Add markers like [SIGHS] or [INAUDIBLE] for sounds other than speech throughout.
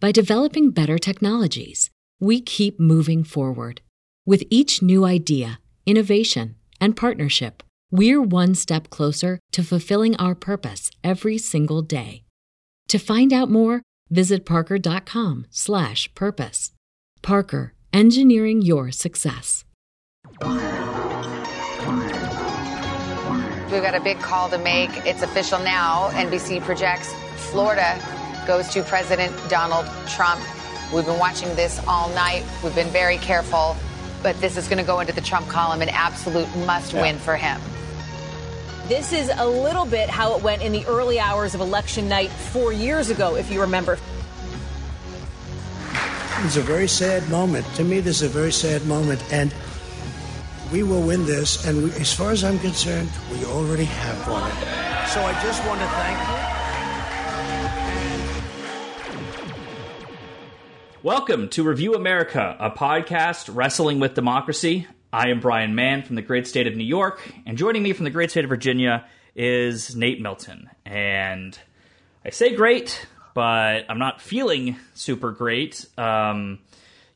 by developing better technologies. We keep moving forward. With each new idea, innovation, and partnership, we're one step closer to fulfilling our purpose every single day. To find out more, visit parker.com/purpose. Parker, engineering your success. We've got a big call to make. It's official now. NBC projects Florida goes to President Donald Trump. We've been watching this all night. We've been very careful but this is going to go into the Trump column, an absolute must win for him. This is a little bit how it went in the early hours of election night four years ago, if you remember. It's a very sad moment. To me, this is a very sad moment. And we will win this. And we, as far as I'm concerned, we already have won it. So I just want to thank you. Welcome to Review America, a podcast wrestling with democracy. I am Brian Mann from the great state of New York, and joining me from the great state of Virginia is Nate Milton. And I say great, but I'm not feeling super great. Um,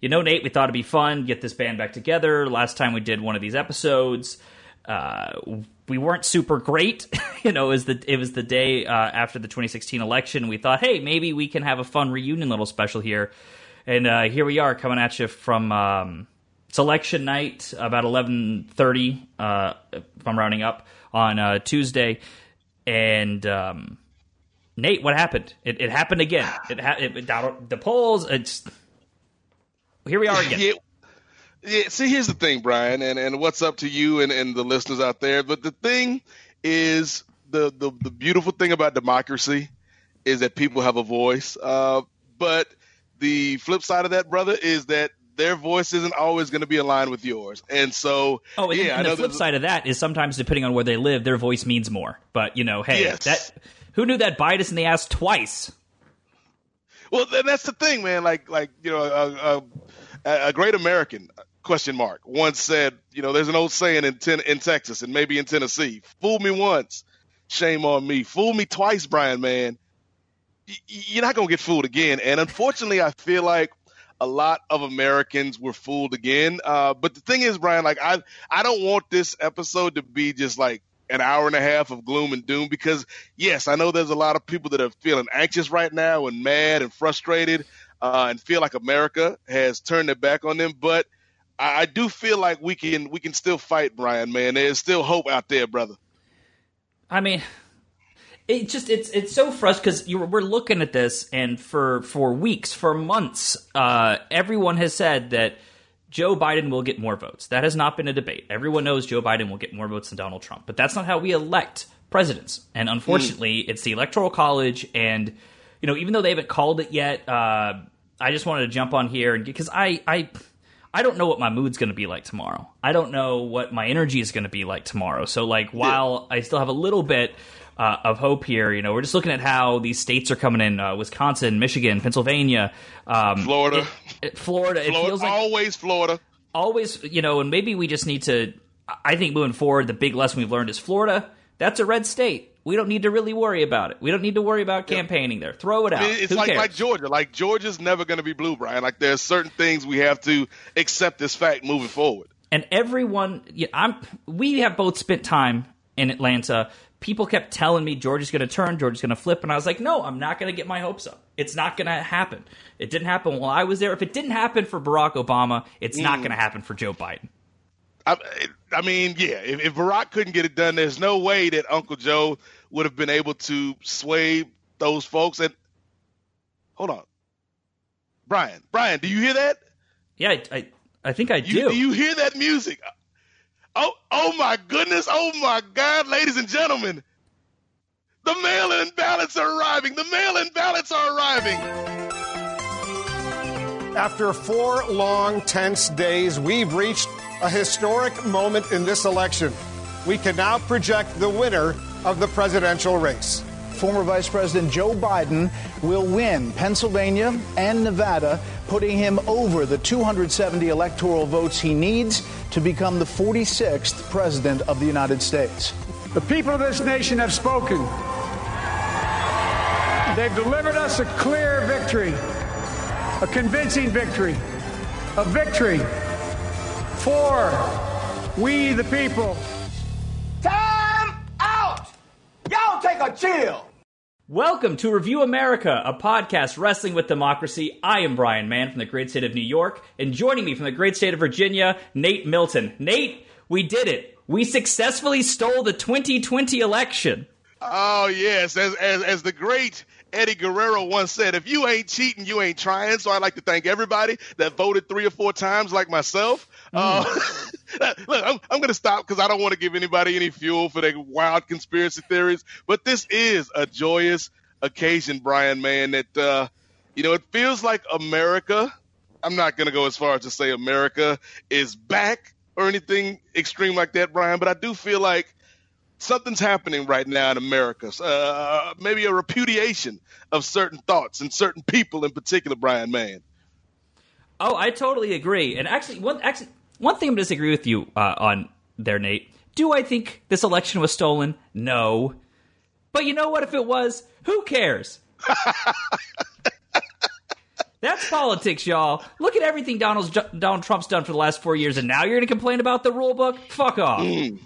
you know, Nate, we thought it'd be fun get this band back together. Last time we did one of these episodes, uh, we weren't super great. [LAUGHS] you know, it was the it was the day uh, after the 2016 election. We thought, hey, maybe we can have a fun reunion little special here. And uh, here we are coming at you from um, selection night about 11:30 uh, if I'm rounding up on uh, Tuesday and um, Nate what happened it, it happened again it, ha- it, the polls it's here we are again [LAUGHS] yeah. Yeah, see, here's the thing, Brian, and, and what's up to you and, and the listeners out there. But the thing is, the, the, the beautiful thing about democracy is that people have a voice. Uh, but the flip side of that, brother, is that their voice isn't always going to be aligned with yours. And so, oh, and, yeah, and the flip side of that is sometimes depending on where they live, their voice means more. But you know, hey, yes. that who knew that bite us in the ass twice? Well, that's the thing, man. Like, like you know, a, a, a great American uh, question mark once said, you know, there's an old saying in ten, in Texas and maybe in Tennessee: "Fool me once, shame on me. Fool me twice, Brian, man." You're not going to get fooled again. And unfortunately, I feel like a lot of Americans were fooled again. Uh, but the thing is, Brian, like I, I don't want this episode to be just like an hour and a half of gloom and doom because yes, I know there's a lot of people that are feeling anxious right now and mad and frustrated uh, and feel like America has turned their back on them. But I, I do feel like we can we can still fight, Brian. Man, there's still hope out there, brother. I mean, it just it's it's so frustrating because we're looking at this and for for weeks for months uh, everyone has said that joe biden will get more votes that has not been a debate everyone knows joe biden will get more votes than donald trump but that's not how we elect presidents and unfortunately mm. it's the electoral college and you know even though they haven't called it yet uh, i just wanted to jump on here and because i i I don't know what my mood's going to be like tomorrow. I don't know what my energy is going to be like tomorrow. So, like, while I still have a little bit uh, of hope here. You know, we're just looking at how these states are coming in: uh, Wisconsin, Michigan, Pennsylvania, um, Florida. It, it, Florida. Florida. It feels like always Florida. Always, you know, and maybe we just need to. I think moving forward, the big lesson we've learned is Florida. That's a red state. We don't need to really worry about it. We don't need to worry about campaigning there. Throw it out. It's Who like cares? like Georgia. Like Georgia's never going to be blue, Brian. Like there's certain things we have to accept this fact moving forward. And everyone, I'm. We have both spent time in Atlanta people kept telling me Georgia's going to turn, Georgia's going to flip, and I was like, no, I'm not going to get my hopes up. It's not going to happen. It didn't happen while I was there. If it didn't happen for Barack Obama, it's mm. not going to happen for Joe Biden. I, I mean, yeah, if, if Barack couldn't get it done, there's no way that Uncle Joe would have been able to sway those folks. And hold on, Brian, Brian, do you hear that? Yeah, I, I, I think I do. You, do you hear that music? Oh, oh my goodness! Oh my God, ladies and gentlemen, the mail-in ballots are arriving. The mail-in ballots are arriving. After four long, tense days, we've reached a historic moment in this election. We can now project the winner of the presidential race. Former Vice President Joe Biden will win Pennsylvania and Nevada, putting him over the 270 electoral votes he needs to become the 46th President of the United States. The people of this nation have spoken. They've delivered us a clear victory, a convincing victory, a victory for we the people. Time out! Y'all take a chill. Welcome to Review America, a podcast wrestling with democracy. I am Brian Mann from the great state of New York, and joining me from the great state of Virginia, Nate Milton. Nate, we did it. We successfully stole the 2020 election. Oh yes, as as, as the great Eddie Guerrero once said, if you ain't cheating, you ain't trying. So I'd like to thank everybody that voted three or four times like myself. Uh, [LAUGHS] look, I'm, I'm going to stop because I don't want to give anybody any fuel for their wild conspiracy theories. But this is a joyous occasion, Brian, man, that, uh, you know, it feels like America. I'm not going to go as far as to say America is back or anything extreme like that, Brian, but I do feel like something's happening right now in America. Uh, maybe a repudiation of certain thoughts and certain people in particular, Brian Mann. Oh, I totally agree. And actually, one actually one thing I'm disagree with you uh, on there, Nate. Do I think this election was stolen? No. But you know what? If it was, who cares? [LAUGHS] That's politics, y'all. Look at everything Donald's, Donald Trump's done for the last four years, and now you're going to complain about the rule book? Fuck off. Mm.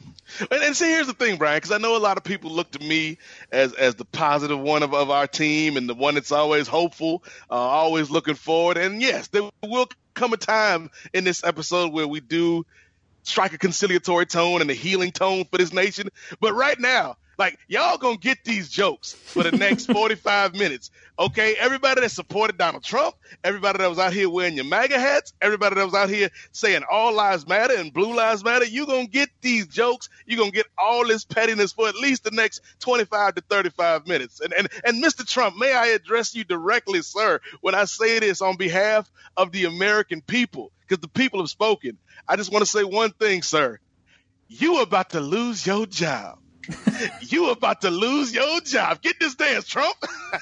And, and, see, here's the thing, Brian, because I know a lot of people look to me as as the positive one of, of our team and the one that's always hopeful, uh, always looking forward. And yes, there will come a time in this episode where we do strike a conciliatory tone and a healing tone for this nation. But right now, like y'all gonna get these jokes for the next [LAUGHS] 45 minutes. Okay, everybody that supported Donald Trump, everybody that was out here wearing your MAGA hats, everybody that was out here saying all lives matter and blue lives matter, you gonna get these jokes. you gonna get all this pettiness for at least the next 25 to 35 minutes. And and and Mr. Trump, may I address you directly, sir, when I say this on behalf of the American people, because the people have spoken. I just want to say one thing, sir. You about to lose your job. [LAUGHS] you about to lose your job. Get this dance, Trump.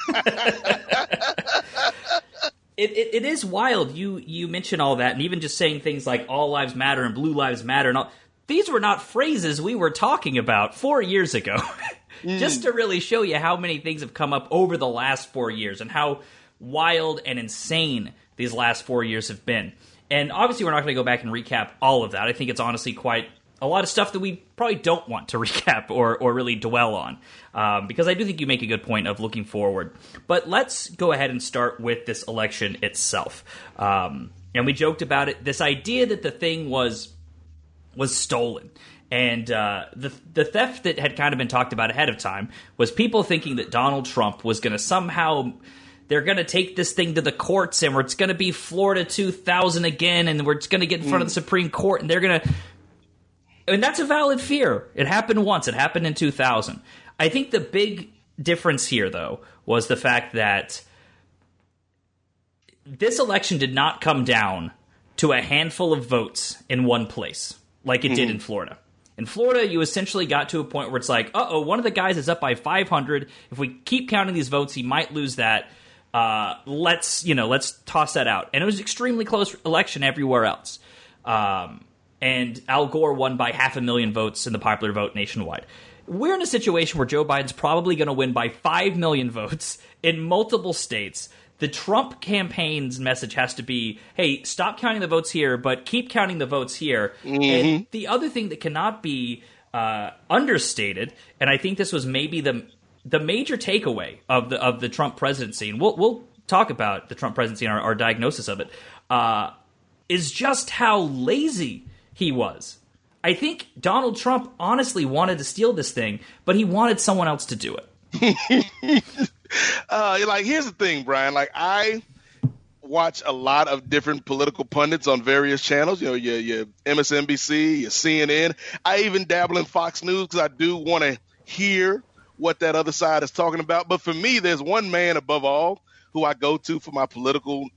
[LAUGHS] It, it, it is wild. You you mention all that, and even just saying things like "all lives matter" and "blue lives matter" and all. These were not phrases we were talking about four years ago. [LAUGHS] mm. Just to really show you how many things have come up over the last four years and how wild and insane these last four years have been. And obviously, we're not going to go back and recap all of that. I think it's honestly quite a lot of stuff that we probably don't want to [LAUGHS] recap or, or really dwell on. Um, because I do think you make a good point of looking forward. But let's go ahead and start with this election itself. Um, and we joked about it. This idea that the thing was was stolen. And uh, the the theft that had kind of been talked about ahead of time was people thinking that Donald Trump was going to somehow they're going to take this thing to the courts and it's going to be Florida 2000 again and we're going to get in front of the Supreme Court and they're going to and that's a valid fear. It happened once. It happened in 2000. I think the big difference here, though, was the fact that this election did not come down to a handful of votes in one place like it mm-hmm. did in Florida. In Florida, you essentially got to a point where it's like, uh oh, one of the guys is up by 500. If we keep counting these votes, he might lose that. Uh, let's you know, let's toss that out. And it was extremely close election everywhere else. Um, and Al Gore won by half a million votes in the popular vote nationwide. We're in a situation where Joe Biden's probably going to win by 5 million votes in multiple states. The Trump campaign's message has to be hey, stop counting the votes here, but keep counting the votes here. Mm-hmm. And the other thing that cannot be uh, understated, and I think this was maybe the the major takeaway of the of the Trump presidency. And we'll we'll talk about the Trump presidency and our, our diagnosis of it. Uh, is just how lazy he was. I think Donald Trump honestly wanted to steal this thing, but he wanted someone else to do it. [LAUGHS] uh, like here's the thing, Brian. Like I watch a lot of different political pundits on various channels. You know, your, your MSNBC, your CNN. I even dabble in Fox News because I do want to hear what that other side is talking about. But for me, there's one man above all who I go to for my political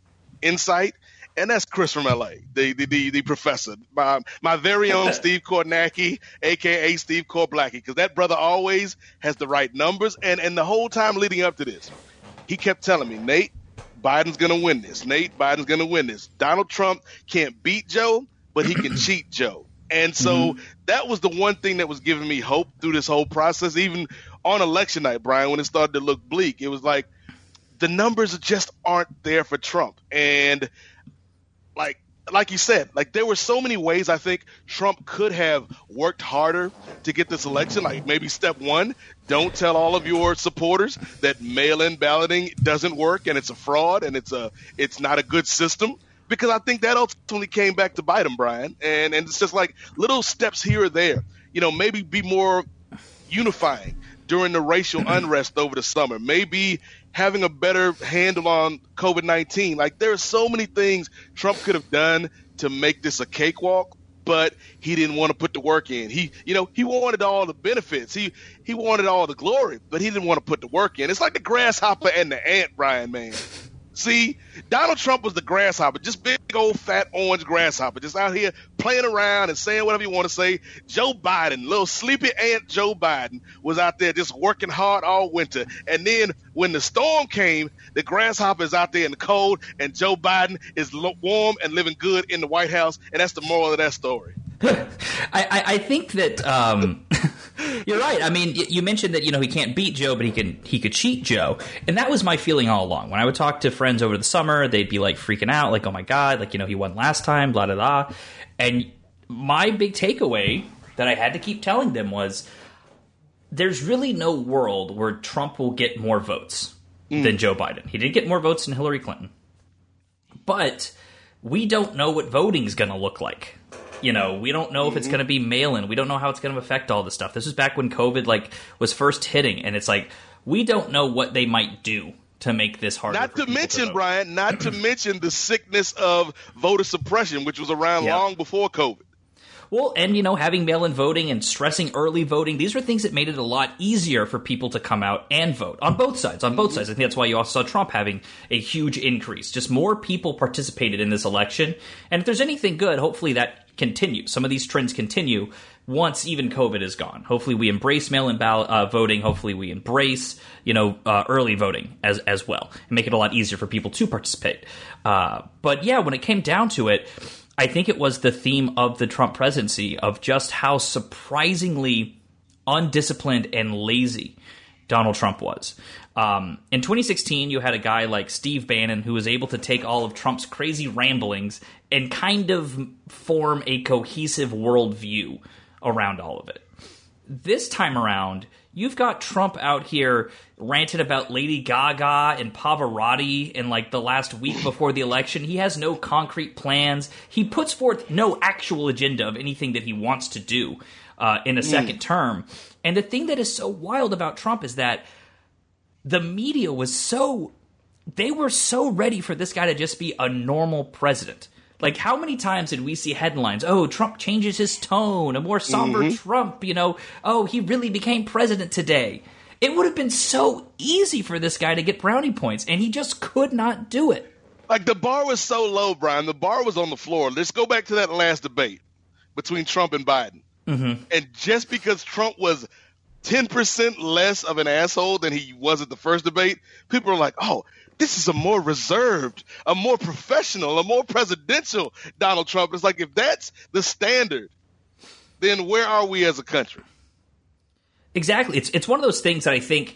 insight, and that's Chris from LA, the the the, the professor, my my very own [LAUGHS] Steve Kornacki, aka Steve Korblacky, because that brother always has the right numbers, and and the whole time leading up to this, he kept telling me, Nate, Biden's gonna win this. Nate, Biden's gonna win this. Donald Trump can't beat Joe, but he can [CLEARS THROAT] cheat Joe. And so mm-hmm. that was the one thing that was giving me hope through this whole process, even on election night, Brian, when it started to look bleak. It was like the numbers just aren't there for Trump. And like like you said, like there were so many ways I think Trump could have worked harder to get this election. Like maybe step one, don't tell all of your supporters that mail-in balloting doesn't work and it's a fraud and it's a it's not a good system. Because I think that ultimately came back to bite him, Brian. And and it's just like little steps here or there. You know, maybe be more unifying during the racial unrest over the summer. Maybe having a better handle on COVID 19. Like, there are so many things Trump could have done to make this a cakewalk, but he didn't want to put the work in. He, you know, he wanted all the benefits. He he wanted all the glory, but he didn't want to put the work in. It's like the grasshopper and the ant, Brian, man. See, Donald Trump was the grasshopper, just big old fat orange grasshopper, just out here playing around and saying whatever you want to say. Joe Biden, little sleepy ant Joe Biden, was out there just working hard all winter. And then when the storm came, the grasshopper is out there in the cold, and Joe Biden is warm and living good in the White House. And that's the moral of that story. [LAUGHS] I, I, I, think that um, [LAUGHS] you're right. I mean, you mentioned that you know he can't beat Joe, but he can he could cheat Joe, and that was my feeling all along. When I would talk to friends over the summer, they'd be like freaking out, like, "Oh my god!" Like you know he won last time, blah blah blah. And my big takeaway that I had to keep telling them was, there's really no world where Trump will get more votes mm. than Joe Biden. He did get more votes than Hillary Clinton, but we don't know what voting is going to look like you know, we don't know if it's mm-hmm. going to be mail in. We don't know how it's going to affect all this stuff. This was back when COVID like was first hitting, and it's like we don't know what they might do to make this harder. Not to mention, to Brian, not to mention the sickness of voter suppression, which was around yep. long before COVID. Well, and you know, having mail in voting and stressing early voting, these are things that made it a lot easier for people to come out and vote on both sides. On both sides. I think that's why you also saw Trump having a huge increase. Just more people participated in this election. And if there's anything good, hopefully that continues. Some of these trends continue once even COVID is gone. Hopefully, we embrace mail-in ballot uh, voting. Hopefully, we embrace you know uh, early voting as as well, and make it a lot easier for people to participate. Uh, but yeah, when it came down to it, I think it was the theme of the Trump presidency of just how surprisingly undisciplined and lazy Donald Trump was. Um, in 2016, you had a guy like Steve Bannon who was able to take all of Trump's crazy ramblings and kind of form a cohesive worldview around all of it. This time around, you've got Trump out here ranting about Lady Gaga and Pavarotti in like the last week before the election. He has no concrete plans. He puts forth no actual agenda of anything that he wants to do uh, in a second mm. term. And the thing that is so wild about Trump is that the media was so they were so ready for this guy to just be a normal president. Like, how many times did we see headlines? Oh, Trump changes his tone, a more somber mm-hmm. Trump, you know, oh, he really became president today. It would have been so easy for this guy to get brownie points, and he just could not do it. Like, the bar was so low, Brian. The bar was on the floor. Let's go back to that last debate between Trump and Biden. Mm-hmm. And just because Trump was 10% less of an asshole than he was at the first debate, people are like, oh, this is a more reserved, a more professional, a more presidential Donald Trump. It's like, if that's the standard, then where are we as a country? Exactly. It's, it's one of those things that I think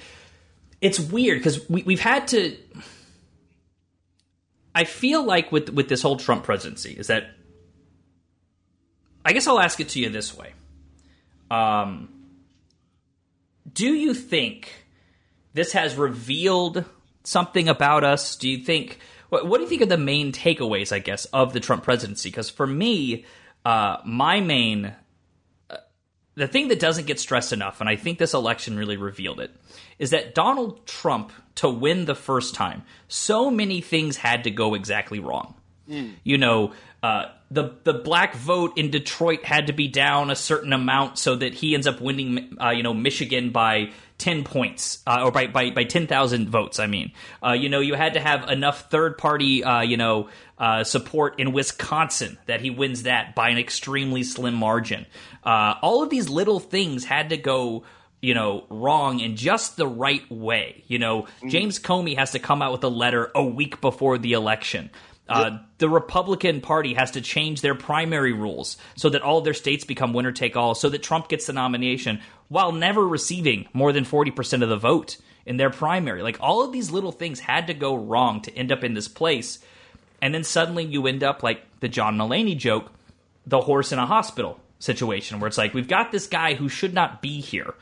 it's weird because we, we've had to. I feel like with with this whole Trump presidency is that I guess I'll ask it to you this way Um, do you think this has revealed something about us? Do you think what, what do you think are the main takeaways, I guess, of the Trump presidency? Because for me, uh, my main uh, the thing that doesn't get stressed enough, and I think this election really revealed it, is that Donald Trump to win the first time, so many things had to go exactly wrong. Mm. You know, uh, the the black vote in Detroit had to be down a certain amount so that he ends up winning, uh, you know, Michigan by ten points uh, or by by, by ten thousand votes. I mean, uh, you know, you had to have enough third party, uh, you know, uh, support in Wisconsin that he wins that by an extremely slim margin. all of these little things had to go you know, wrong in just the right way. You know, mm. James Comey has to come out with a letter a week before the election. Uh, yep. The Republican Party has to change their primary rules so that all of their states become winner take all, so that Trump gets the nomination while never receiving more than 40% of the vote in their primary. Like all of these little things had to go wrong to end up in this place. And then suddenly you end up like the John Mulaney joke, the horse in a hospital situation, where it's like, we've got this guy who should not be here.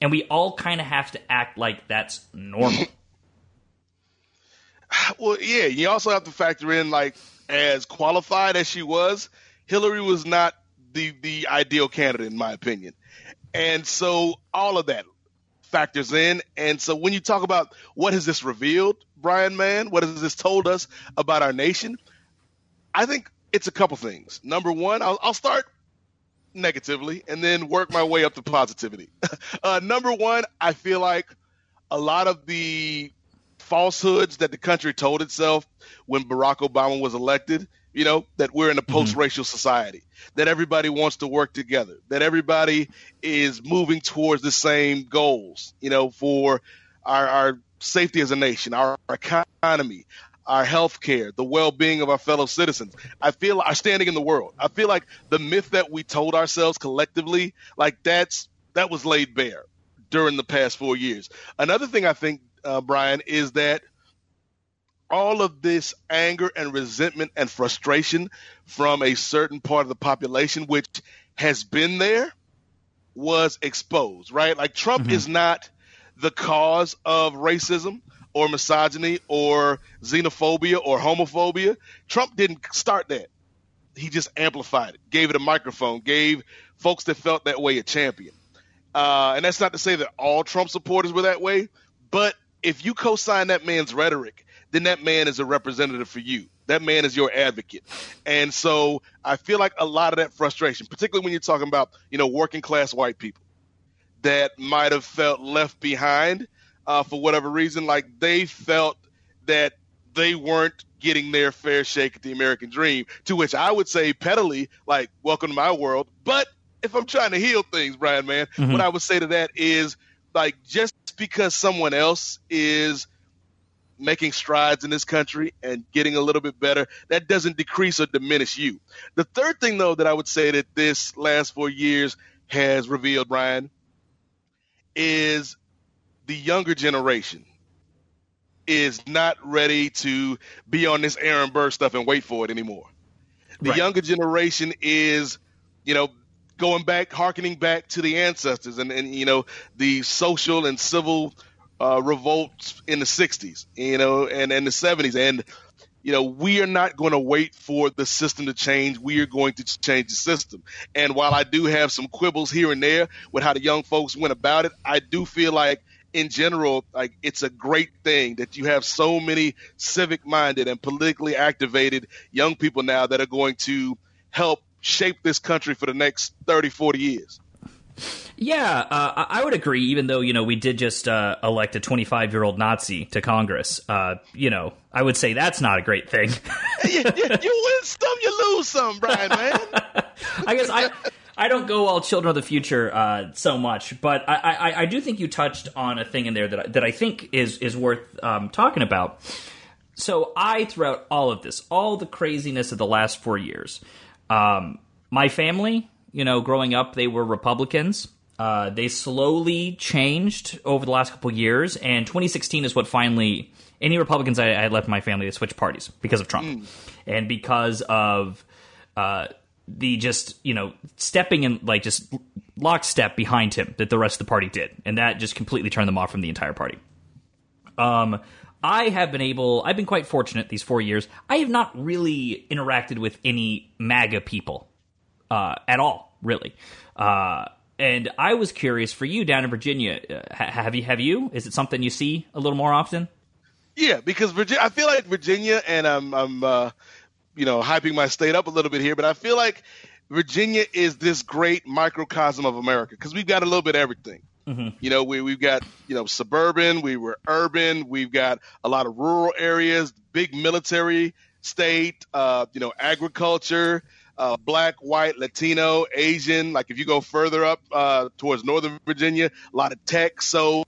And we all kind of have to act like that's normal. [LAUGHS] Well, yeah, you also have to factor in like as qualified as she was, Hillary was not the the ideal candidate in my opinion. And so all of that factors in. And so when you talk about what has this revealed, Brian Mann, what has this told us about our nation? I think it's a couple things. Number one, I'll, I'll start negatively and then work my way up to positivity. [LAUGHS] uh, number one, I feel like a lot of the falsehoods that the country told itself when Barack Obama was elected. You know, that we're in a post racial mm-hmm. society, that everybody wants to work together, that everybody is moving towards the same goals, you know, for our, our safety as a nation, our, our economy, our health care, the well being of our fellow citizens. I feel our standing in the world. I feel like the myth that we told ourselves collectively, like that's that was laid bare during the past four years. Another thing I think uh, Brian, is that all of this anger and resentment and frustration from a certain part of the population, which has been there, was exposed, right? Like Trump mm-hmm. is not the cause of racism or misogyny or xenophobia or homophobia. Trump didn't start that. He just amplified it, gave it a microphone, gave folks that felt that way a champion. Uh, and that's not to say that all Trump supporters were that way, but if you co-sign that man's rhetoric, then that man is a representative for you. That man is your advocate. And so I feel like a lot of that frustration, particularly when you're talking about, you know, working class white people that might have felt left behind uh, for whatever reason, like they felt that they weren't getting their fair shake at the American dream, to which I would say pettily, like, welcome to my world. But if I'm trying to heal things, Brian, man, mm-hmm. what I would say to that is like just because someone else is making strides in this country and getting a little bit better, that doesn't decrease or diminish you. The third thing, though, that I would say that this last four years has revealed, Brian, is the younger generation is not ready to be on this Aaron Burr stuff and wait for it anymore. The right. younger generation is, you know, going back, harkening back to the ancestors and, and you know, the social and civil uh, revolts in the 60s, you know, and, and the 70s. And, you know, we are not going to wait for the system to change. We are going to change the system. And while I do have some quibbles here and there with how the young folks went about it, I do feel like in general, like it's a great thing that you have so many civic minded and politically activated young people now that are going to help shape this country for the next 30, 40 years. Yeah, uh, I would agree. Even though you know we did just uh, elect a 25 year old Nazi to Congress, uh, you know I would say that's not a great thing. [LAUGHS] you, you, you, win some, you lose some, Brian. Man, [LAUGHS] I guess I. I don't go all children of the future uh, so much, but I, I, I, do think you touched on a thing in there that I, that I think is is worth um, talking about. So I, throughout all of this, all the craziness of the last four years, um, my family, you know, growing up, they were Republicans. Uh, they slowly changed over the last couple years, and 2016 is what finally any Republicans I, I left my family to switch parties because of Trump mm. and because of uh, the just you know stepping in like just lockstep behind him that the rest of the party did, and that just completely turned them off from the entire party. Um, I have been able, I've been quite fortunate these four years. I have not really interacted with any MAGA people uh, at all, really. Uh, and I was curious for you down in Virginia. Uh, have you? Have you? Is it something you see a little more often? Yeah, because Virginia, I feel like Virginia, and I'm, I'm, uh, you know, hyping my state up a little bit here, but I feel like Virginia is this great microcosm of America because we've got a little bit of everything. Mm-hmm. You know, we, we've got, you know, suburban, we were urban, we've got a lot of rural areas, big military state, uh, you know, agriculture, uh, black, white, Latino, Asian. Like if you go further up uh, towards Northern Virginia, a lot of tech. So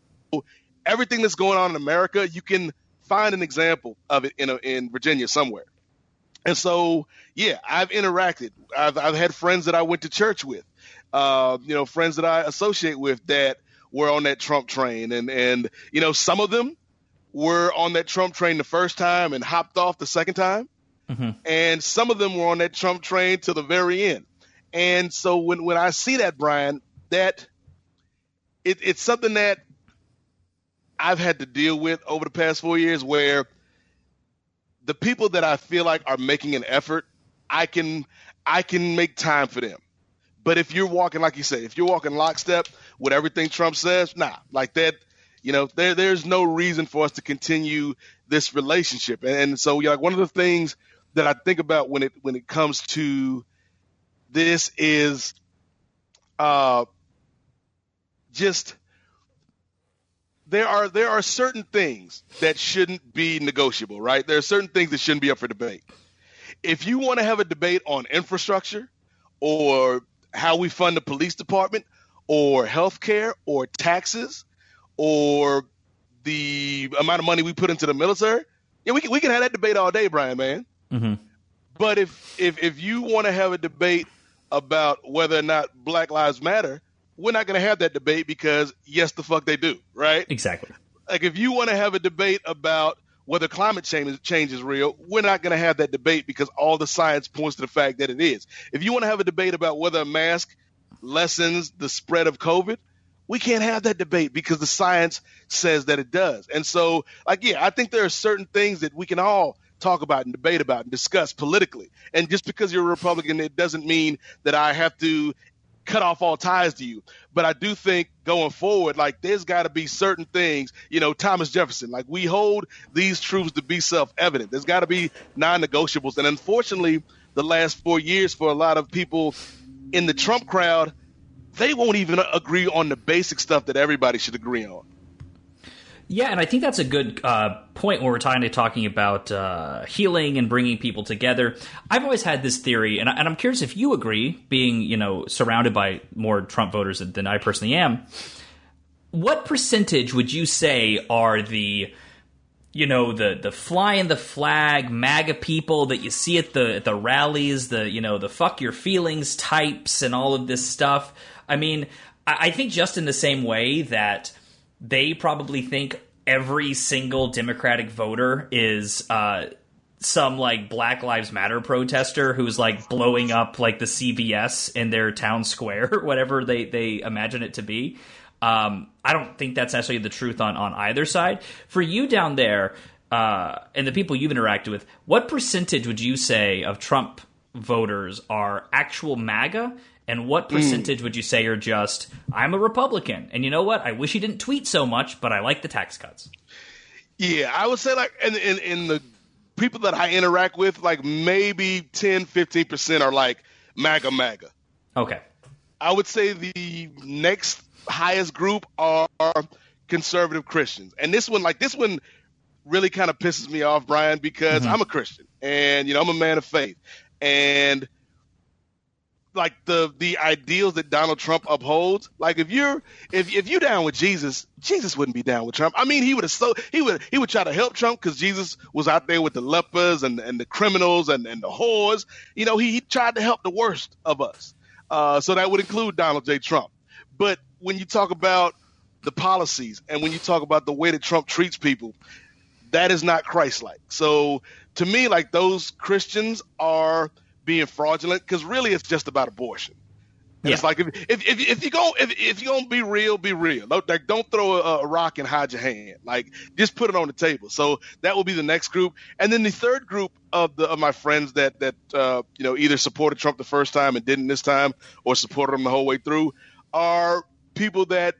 everything that's going on in America, you can find an example of it in, a, in Virginia somewhere. And so, yeah, I've interacted. I've, I've had friends that I went to church with, uh, you know, friends that I associate with that were on that Trump train. And, and, you know, some of them were on that Trump train the first time and hopped off the second time. Mm-hmm. And some of them were on that Trump train to the very end. And so when, when I see that, Brian, that it, it's something that I've had to deal with over the past four years where the people that I feel like are making an effort, I can I can make time for them. But if you're walking, like you say, if you're walking lockstep with everything Trump says, nah, like that, you know, there there's no reason for us to continue this relationship. And, and so, yeah, like one of the things that I think about when it when it comes to this is uh just there are there are certain things that shouldn't be negotiable, right? There are certain things that shouldn't be up for debate. If you want to have a debate on infrastructure or how we fund the police department or healthcare or taxes or the amount of money we put into the military, yeah, we can we can have that debate all day, Brian, man. Mm-hmm. But if if if you want to have a debate about whether or not Black Lives Matter, we're not going to have that debate because yes, the fuck they do, right? Exactly. Like if you want to have a debate about whether climate change, change is real, we're not going to have that debate because all the science points to the fact that it is. If you want to have a debate about whether a mask lessens the spread of COVID, we can't have that debate because the science says that it does. And so, like, yeah, I think there are certain things that we can all talk about and debate about and discuss politically. And just because you're a Republican, it doesn't mean that I have to cut off all ties to you. But I do think going forward, like there's got to be certain things, you know, Thomas Jefferson, like we hold these truths to be self evident. There's got to be non negotiables. And unfortunately, the last four years for a lot of people in the Trump crowd, they won't even agree on the basic stuff that everybody should agree on. Yeah, and I think that's a good uh, point when we're talking, talking about uh, healing and bringing people together. I've always had this theory, and, I, and I'm curious if you agree, being you know surrounded by more Trump voters than I personally am. What percentage would you say are the you know the the flying the flag MAGA people that you see at the at the rallies, the you know the fuck your feelings types and all of this stuff. I mean, I, I think just in the same way that they probably think every single Democratic voter is uh, some like Black Lives Matter protester who's like blowing up like the CVS in their town square, [LAUGHS] whatever they they imagine it to be. Um, I don't think that's necessarily the truth on on either side. For you down there, uh, and the people you've interacted with, what percentage would you say of Trump voters are actual MAGA and what hmm. percentage mm. would you say are just, I'm a Republican, and you know what? I wish he didn't tweet so much, but I like the tax cuts. Yeah, I would say like in, in, in the people that I interact with, like maybe 10, 15% are like MAGA, MAGA. Okay. I would say the next highest group are conservative Christians. And this one, like this one really kind of pisses me off, Brian, because mm-hmm. I'm a Christian and, you know, I'm a man of faith. And – like the the ideals that Donald Trump upholds. Like if you're if if you down with Jesus, Jesus wouldn't be down with Trump. I mean, he would have so he would he would try to help Trump because Jesus was out there with the lepers and and the criminals and and the whores. You know, he, he tried to help the worst of us. Uh, so that would include Donald J. Trump. But when you talk about the policies and when you talk about the way that Trump treats people, that is not Christ-like. So to me, like those Christians are being fraudulent because really it's just about abortion. Yeah. it's like if if if, if you go if if you're gonna be real, be real. Don't, like don't throw a, a, rock and hide your hand. Like just put it on the table. So that will be the next group, and then the third group of the of my friends that that uh, you know either supported Trump the first time and didn't this time, or supported him the whole way through, are people that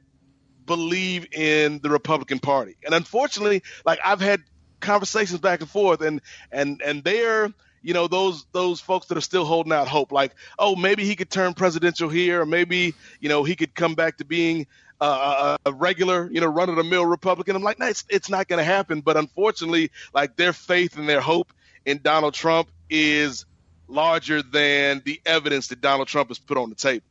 believe in the Republican Party. And unfortunately, like I've had conversations back and forth, and and and they're you know those those folks that are still holding out hope. Like oh maybe he could turn presidential here or maybe you know he could come back to being uh, a regular you know run of the mill republican. I'm like no it's, it's not going to happen. But unfortunately like their faith and their hope in donald trump is larger than the evidence that donald trump has put on the table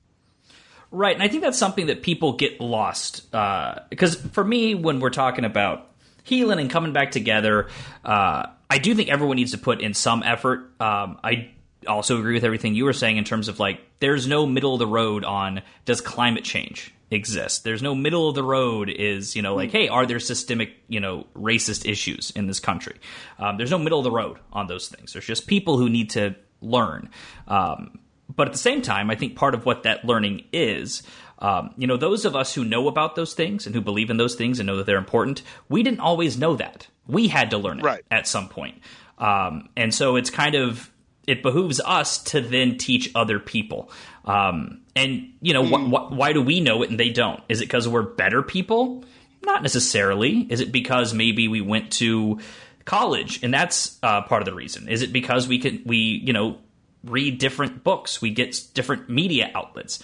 right and i think that's something that people get lost because uh, for me when we're talking about healing and coming back together uh, I do think everyone needs to put in some effort. Um, I also agree with everything you were saying in terms of like there's no middle of the road on does climate change exist? There's no middle of the road is you know like hey are there systemic you know racist issues in this country? Um, there's no middle of the road on those things. There's just people who need to learn. Um, but at the same time i think part of what that learning is um, you know those of us who know about those things and who believe in those things and know that they're important we didn't always know that we had to learn it right. at some point. Um, and so it's kind of it behooves us to then teach other people. Um, and you know, mm. wh- wh- why do we know it and they don't? Is it because we're better people? Not necessarily. Is it because maybe we went to college and that's uh, part of the reason? Is it because we can we you know read different books, we get different media outlets?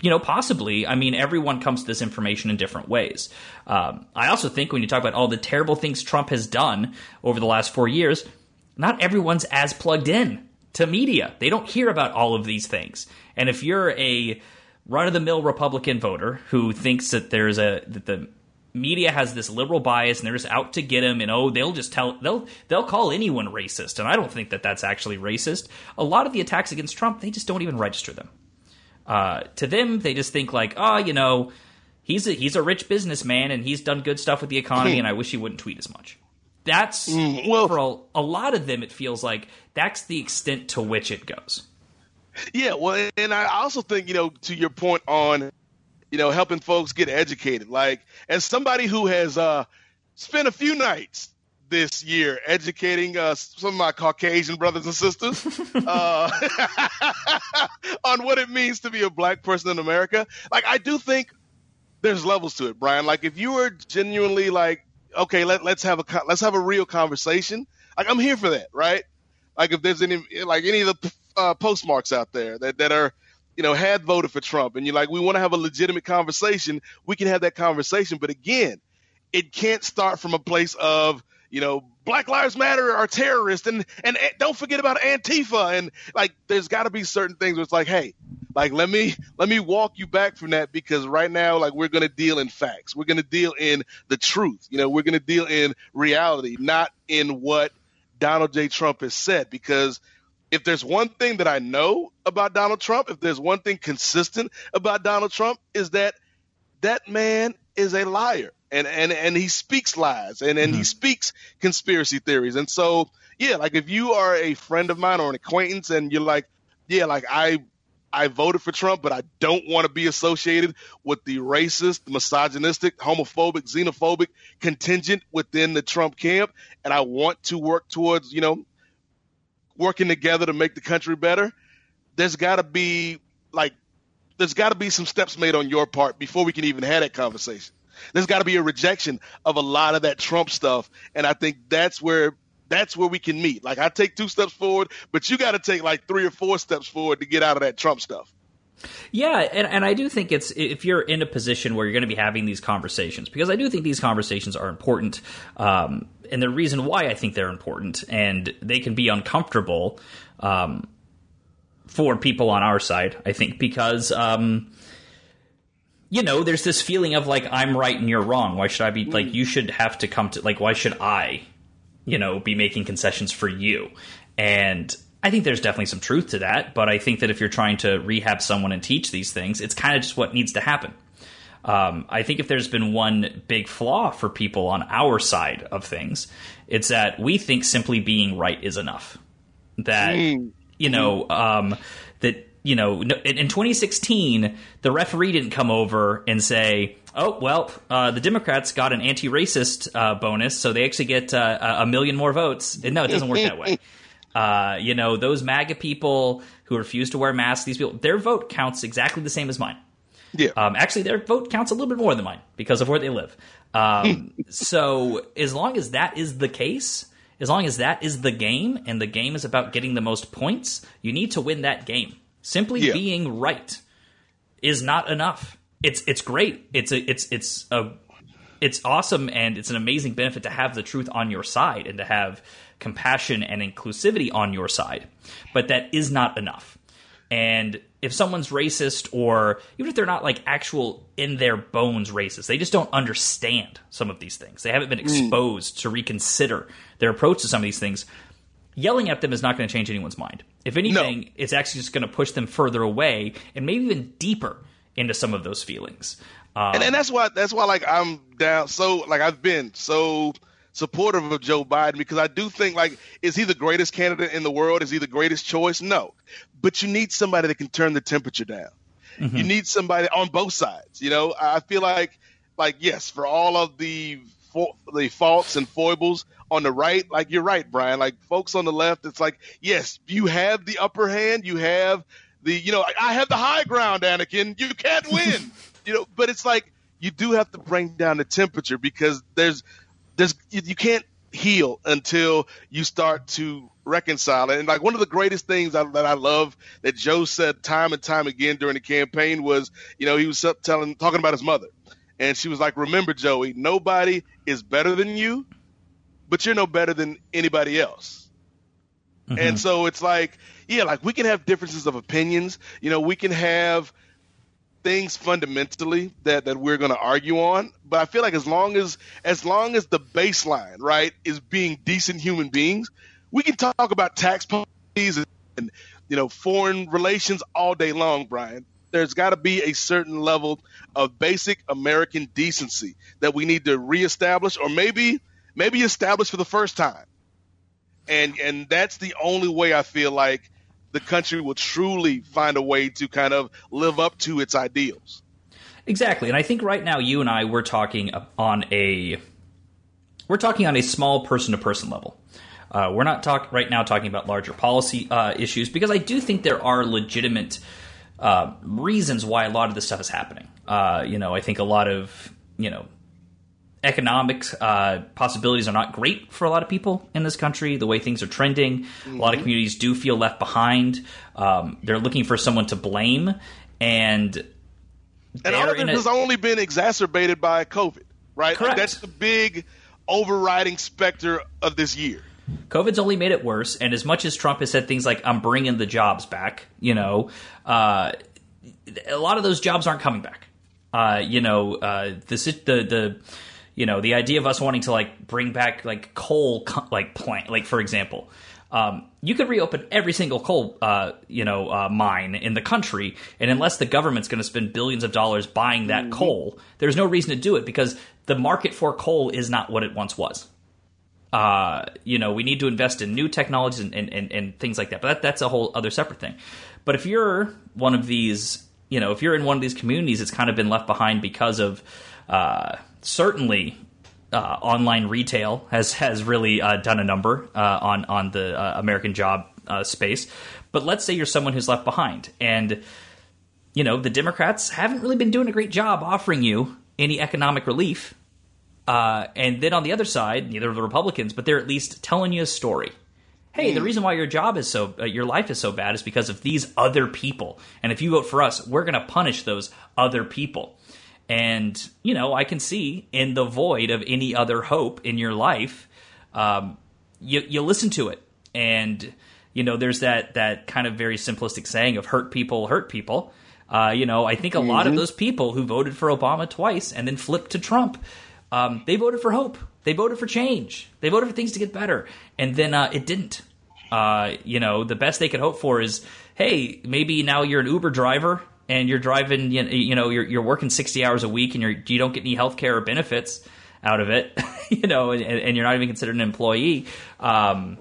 you know, possibly. I mean, everyone comes to this information in different ways. Um, I also think when you talk about all the terrible things Trump has done over the last four years, not everyone's as plugged in to media. They don't hear about all of these things. And if you're a run of the mill Republican voter who thinks that there's a that the media has this liberal bias and they're just out to get him and oh they'll just tell they'll they'll call anyone racist and I don't think that that's actually racist. A lot of the attacks against Trump they just don't even register them. Uh, to them, they just think like, oh, you know, he's a, he's a rich businessman and he's done good stuff with the economy, and I wish he wouldn't tweet as much. That's mm, well for a, a lot of them. It feels like that's the extent to which it goes. Yeah, well, and I also think you know to your point on you know helping folks get educated. Like as somebody who has uh, spent a few nights this year educating uh, some of my Caucasian brothers and sisters [LAUGHS] uh, [LAUGHS] on what it means to be a black person in America. Like, I do think there's levels to it, Brian. Like, if you were genuinely like, okay, let, let's have a let's have a real conversation. Like, I'm here for that, right? Like, if there's any like any of the uh, postmarks out there that that are you know, had voted for Trump and you're like, we want to have a legitimate conversation, we can have that conversation. But again, it can't start from a place of you know, Black Lives Matter are terrorists, and and don't forget about Antifa, and like, there's got to be certain things where it's like, hey, like let me let me walk you back from that because right now, like, we're gonna deal in facts, we're gonna deal in the truth, you know, we're gonna deal in reality, not in what Donald J. Trump has said, because if there's one thing that I know about Donald Trump, if there's one thing consistent about Donald Trump, is that that man is a liar and and and he speaks lies and and mm-hmm. he speaks conspiracy theories and so yeah like if you are a friend of mine or an acquaintance and you're like yeah like i I voted for Trump, but I don't want to be associated with the racist, misogynistic, homophobic, xenophobic contingent within the Trump camp. And I want to work towards, you know, working together to make the country better. There's got to be like, there's got to be some steps made on your part before we can even have that conversation. There's got to be a rejection of a lot of that Trump stuff, and I think that's where that's where we can meet. Like I take two steps forward, but you got to take like three or four steps forward to get out of that Trump stuff. Yeah, and, and I do think it's if you're in a position where you're going to be having these conversations, because I do think these conversations are important. Um, and the reason why I think they're important and they can be uncomfortable um, for people on our side, I think, because um, you know, there's this feeling of like I'm right and you're wrong. Why should I be like you should have to come to like why should I, you know, be making concessions for you? And I think there's definitely some truth to that, but I think that if you're trying to rehab someone and teach these things, it's kind of just what needs to happen. Um, I think if there's been one big flaw for people on our side of things, it's that we think simply being right is enough. That mm. You know, um, that you know, in, in 2016, the referee didn't come over and say, "Oh, well, uh, the Democrats got an anti-racist uh, bonus, so they actually get uh, a million more votes." And No, it doesn't work that way. [LAUGHS] Uh, you know, those MAGA people who refuse to wear masks, these people, their vote counts exactly the same as mine. Yeah. Um, actually, their vote counts a little bit more than mine because of where they live. Um, [LAUGHS] so as long as that is the case, as long as that is the game, and the game is about getting the most points, you need to win that game. Simply Yeah. being right is not enough. It's it's great. It's a it's it's a it's awesome and it's an amazing benefit to have the truth on your side and to have compassion and inclusivity on your side. But that is not enough. And if someone's racist or even if they're not like actual in their bones racist, they just don't understand some of these things. They haven't been exposed to reconsider their approach to some of these things. Yelling at them is not going to change anyone's mind. If anything, it's actually just going to push them further away and maybe even deeper into some of those feelings. Um, and, and that's why that's why like I'm down so like I've been so supportive of Joe Biden because I do think like is he the greatest candidate in the world? Is he the greatest choice? No. But you need somebody that can turn the temperature down. Mm-hmm. You need somebody on both sides. You know, I feel like like yes, for all of the the faults and foibles on the right, like you're right, Brian. Like folks on the left, it's like yes, you have the upper hand. You have the you know I have the high ground, Anakin. You can't [LAUGHS] win. you know, but it's like you do have to bring down the temperature because there's there's you, you can't heal until you start to reconcile it. And like one of the greatest things I, that I love that Joe said time and time again during the campaign was, you know, he was telling talking about his mother, and she was like, "Remember, Joey, nobody is better than you, but you're no better than anybody else." Mm-hmm. And so it's like, yeah, like we can have differences of opinions. You know, we can have things fundamentally that, that we're going to argue on. But I feel like as long as as long as the baseline right is being decent human beings, we can talk about tax policies and you know foreign relations all day long, Brian. There's got to be a certain level of basic American decency that we need to reestablish, or maybe maybe establish for the first time. And and that's the only way I feel like the country will truly find a way to kind of live up to its ideals. Exactly, and I think right now you and I we're talking on a we're talking on a small person to person level. Uh, we're not talk right now talking about larger policy uh, issues because I do think there are legitimate uh, reasons why a lot of this stuff is happening. Uh, you know, I think a lot of you know economic uh, possibilities are not great for a lot of people in this country. The way things are trending, a lot of Mhm. communities do feel left behind. Um, they're looking for someone to blame, and And all of in this a- has only been exacerbated by COVID, right? Correct. That's the big overriding specter of this year. COVID's only made it worse, and as much as Trump has said things like "I'm bringing the jobs back," you know, uh, a lot of those jobs aren't coming back. Uh, you know, uh, the the the you know the idea of us wanting to like bring back like coal co- like plant like for example. Um, you could reopen every single coal, uh, you know, uh, mine in the country, and unless the government's going to spend billions of dollars buying that coal, there's no reason to do it because the market for coal is not what it once was uh, you know, we need to invest in new technologies and, and, and, and things like that. But that, that's a whole other separate thing. But if you're one of these, you know, if you're in one of these communities, it's kind of been left behind because of uh, certainly uh, online retail has has really uh, done a number uh, on on the uh, American job uh, space. But let's say you're someone who's left behind, and you know the Democrats haven't really been doing a great job offering you any economic relief. Uh, and then on the other side, neither of the Republicans, but they're at least telling you a story. Hey, the reason why your job is so, uh, your life is so bad is because of these other people. And if you vote for us, we're going to punish those other people. And, you know, I can see in the void of any other hope in your life, um, you, you listen to it. And, you know, there's that, that kind of very simplistic saying of hurt people, hurt people. Uh, you know, I think a lot of Mhm. those people who voted for Obama twice and then flipped to Trump, um, they voted for hope. They voted for change. They voted for things to get better. And then uh, it didn't. Uh, you know, the best they could hope for is, hey, maybe now you're an Uber driver and you're driving, you you know, you're, you're working 60 hours a week and you're, you don't get any health care or benefits out of it, [LAUGHS] you know, and, and you're not even considered an employee. Um,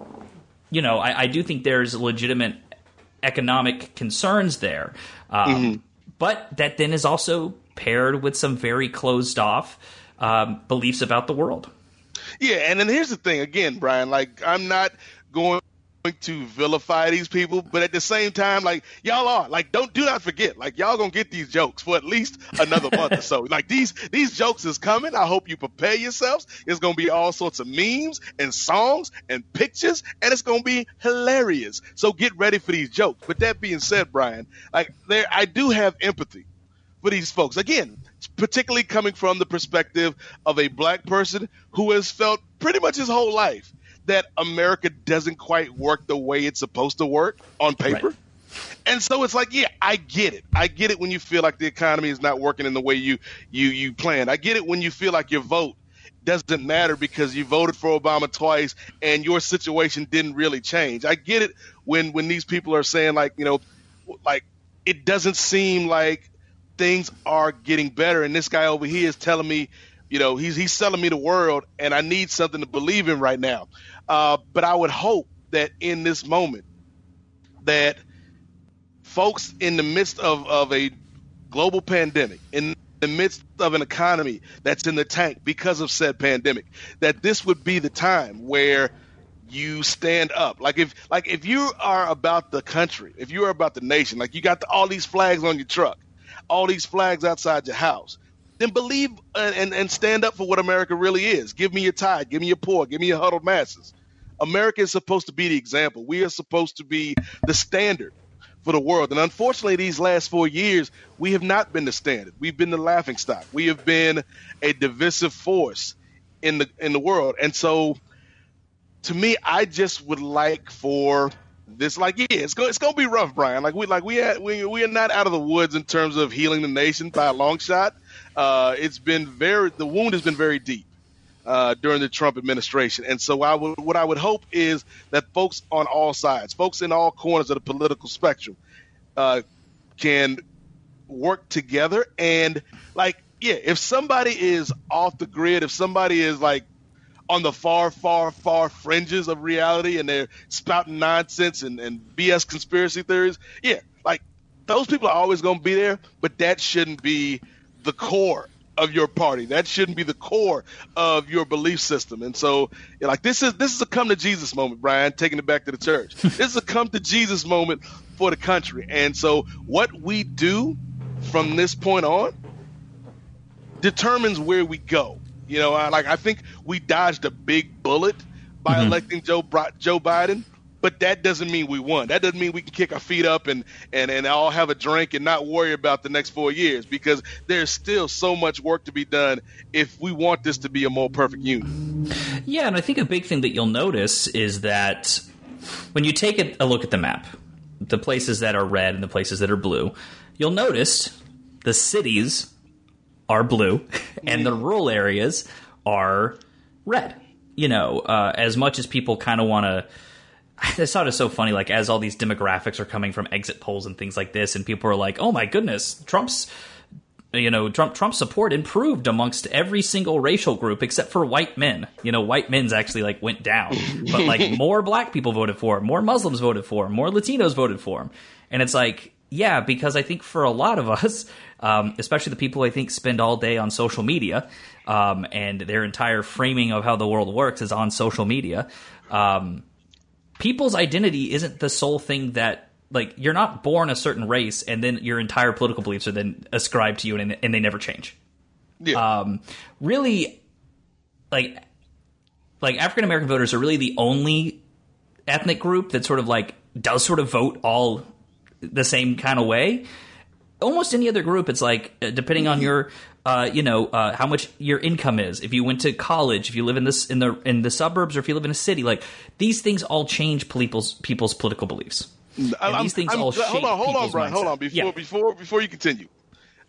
you know, I, I do think there's legitimate economic concerns there. Um, mm-hmm. But that then is also paired with some very closed off um, beliefs about the world. Yeah, and then here's the thing again, Brian. Like, I'm not going to vilify these people, but at the same time, like y'all are like, don't do not forget, like y'all gonna get these jokes for at least another month or so. [LAUGHS] Like these these jokes is coming. I hope you prepare yourselves. It's gonna be all sorts of memes and songs and pictures, and it's gonna be hilarious. So get ready for these jokes. But that being said, Brian, like there, I do have empathy for these folks. Again, particularly coming from the perspective of a black person who has felt pretty much his whole life that America doesn't quite work the way it's supposed to work on paper. Right. And so it's like, yeah, I get it. I get it when you feel like the economy is not working in the way you you you planned. I get it when you feel like your vote doesn't matter because you voted for Obama twice and your situation didn't really change. I get it when when these people are saying like, you know, like it doesn't seem like things are getting better and this guy over here is telling me, you know, he's he's selling me the world and I need something to believe in right now. Uh, but I would hope that in this moment, that folks in the midst of, of a global pandemic, in the midst of an economy that's in the tank because of said pandemic, that this would be the time where you stand up. Like if like if you are about the country, if you are about the nation, like you got the, all these flags on your truck, all these flags outside your house, then believe and, and stand up for what America really is. Give me your tithe, give me your poor, give me your huddled masses. America is supposed to be the example. We are supposed to be the standard for the world. And unfortunately, these last four years, we have not been the standard. We've been the laughing stock. We have been a divisive force in the in the world. And so, to me, I just would like for this like yeah it's going it's going to be rough brian like we like we had, we we are not out of the woods in terms of healing the nation by a long shot uh, it's been very the wound has been very deep uh, during the Trump administration. And so I would, what I would hope is that folks on all sides, folks in all corners of the political spectrum, uh, can work together and like yeah, if somebody is off the grid, if somebody is like on the far, far, far fringes of reality and they're spouting nonsense and, and BS conspiracy theories, yeah, like those people are always going to be there, but that shouldn't be the core of your party. That shouldn't be the core of your belief system. And so, like this is this is a come to Jesus moment, Brian, taking it back to the church. [LAUGHS] this is a come to Jesus moment for the country. And so, what we do from this point on determines where we go. You know, I, like I think we dodged a big bullet by mm-hmm. electing Joe Joe Biden but that doesn't mean we won. That doesn't mean we can kick our feet up and, and, and all have a drink and not worry about the next four years because there's still so much work to be done if we want this to be a more perfect union. Yeah, and I think a big thing that you'll notice is that when you take a look at the map, the places that are red and the places that are blue, you'll notice the cities are blue [LAUGHS] and the rural areas are red. You know, uh, as much as people kind of want to [SIGHS] I thought it was so funny. Like as all these demographics are coming from exit polls and things like this, and people are like, "Oh my goodness, Trump's." You know, Trump Trump's support improved amongst every single racial group except for white men. You know, white men's actually like went down, but like [LAUGHS] more black people voted for him, more Muslims voted for him, more Latinos voted for him, and it's like, yeah, because I think for a lot of [LAUGHS] us, um, especially the people I think spend all day on social media, um, and their entire framing of how the world works is on social media. Um, people's identity isn't the sole thing that like you're not born a certain race and then your entire political beliefs are then ascribed to you and, and they never change. Yeah. Um, really, like like African American voters are really the only ethnic group that sort of like does sort of vote all the same kind of way. Almost any other group, it's like uh, depending on your uh, you know uh, how much your income is if you went to college if you live in this in the in the suburbs or if you live in a city like these things all change people's people's political beliefs and these things I'm, all shape hold on hold on Brian mindset. hold on before yeah. before before you continue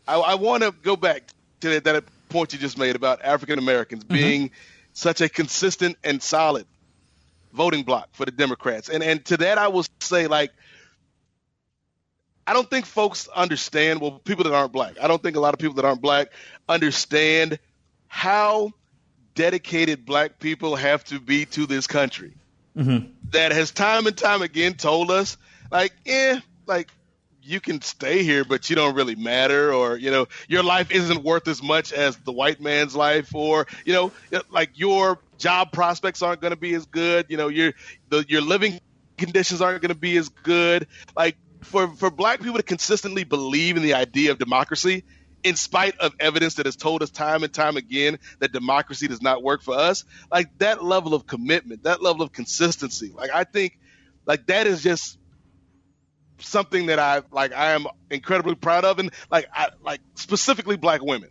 I, I want to go back to that, that, point you just made about African Americans mm-hmm. being such a consistent and solid voting bloc for the Democrats and and to that I will say like I don't think folks understand. Well, people that aren't black, I don't think a lot of people that aren't black understand how dedicated black people have to be to this country. Mm-hmm. That has time and time again told us like, eh, like you can stay here, but you don't really matter, or you know, your life isn't worth as much as the white man's life, or you know, like your job prospects aren't going to be as good. You know, your the, your living conditions aren't going to be as good. Like for for black people to consistently believe in the idea of democracy, in spite of evidence that has told us time and time again that democracy does not work for us, like that level of commitment, that level of consistency, like I think, like that is just something that I like I am incredibly proud of and like I like specifically black women.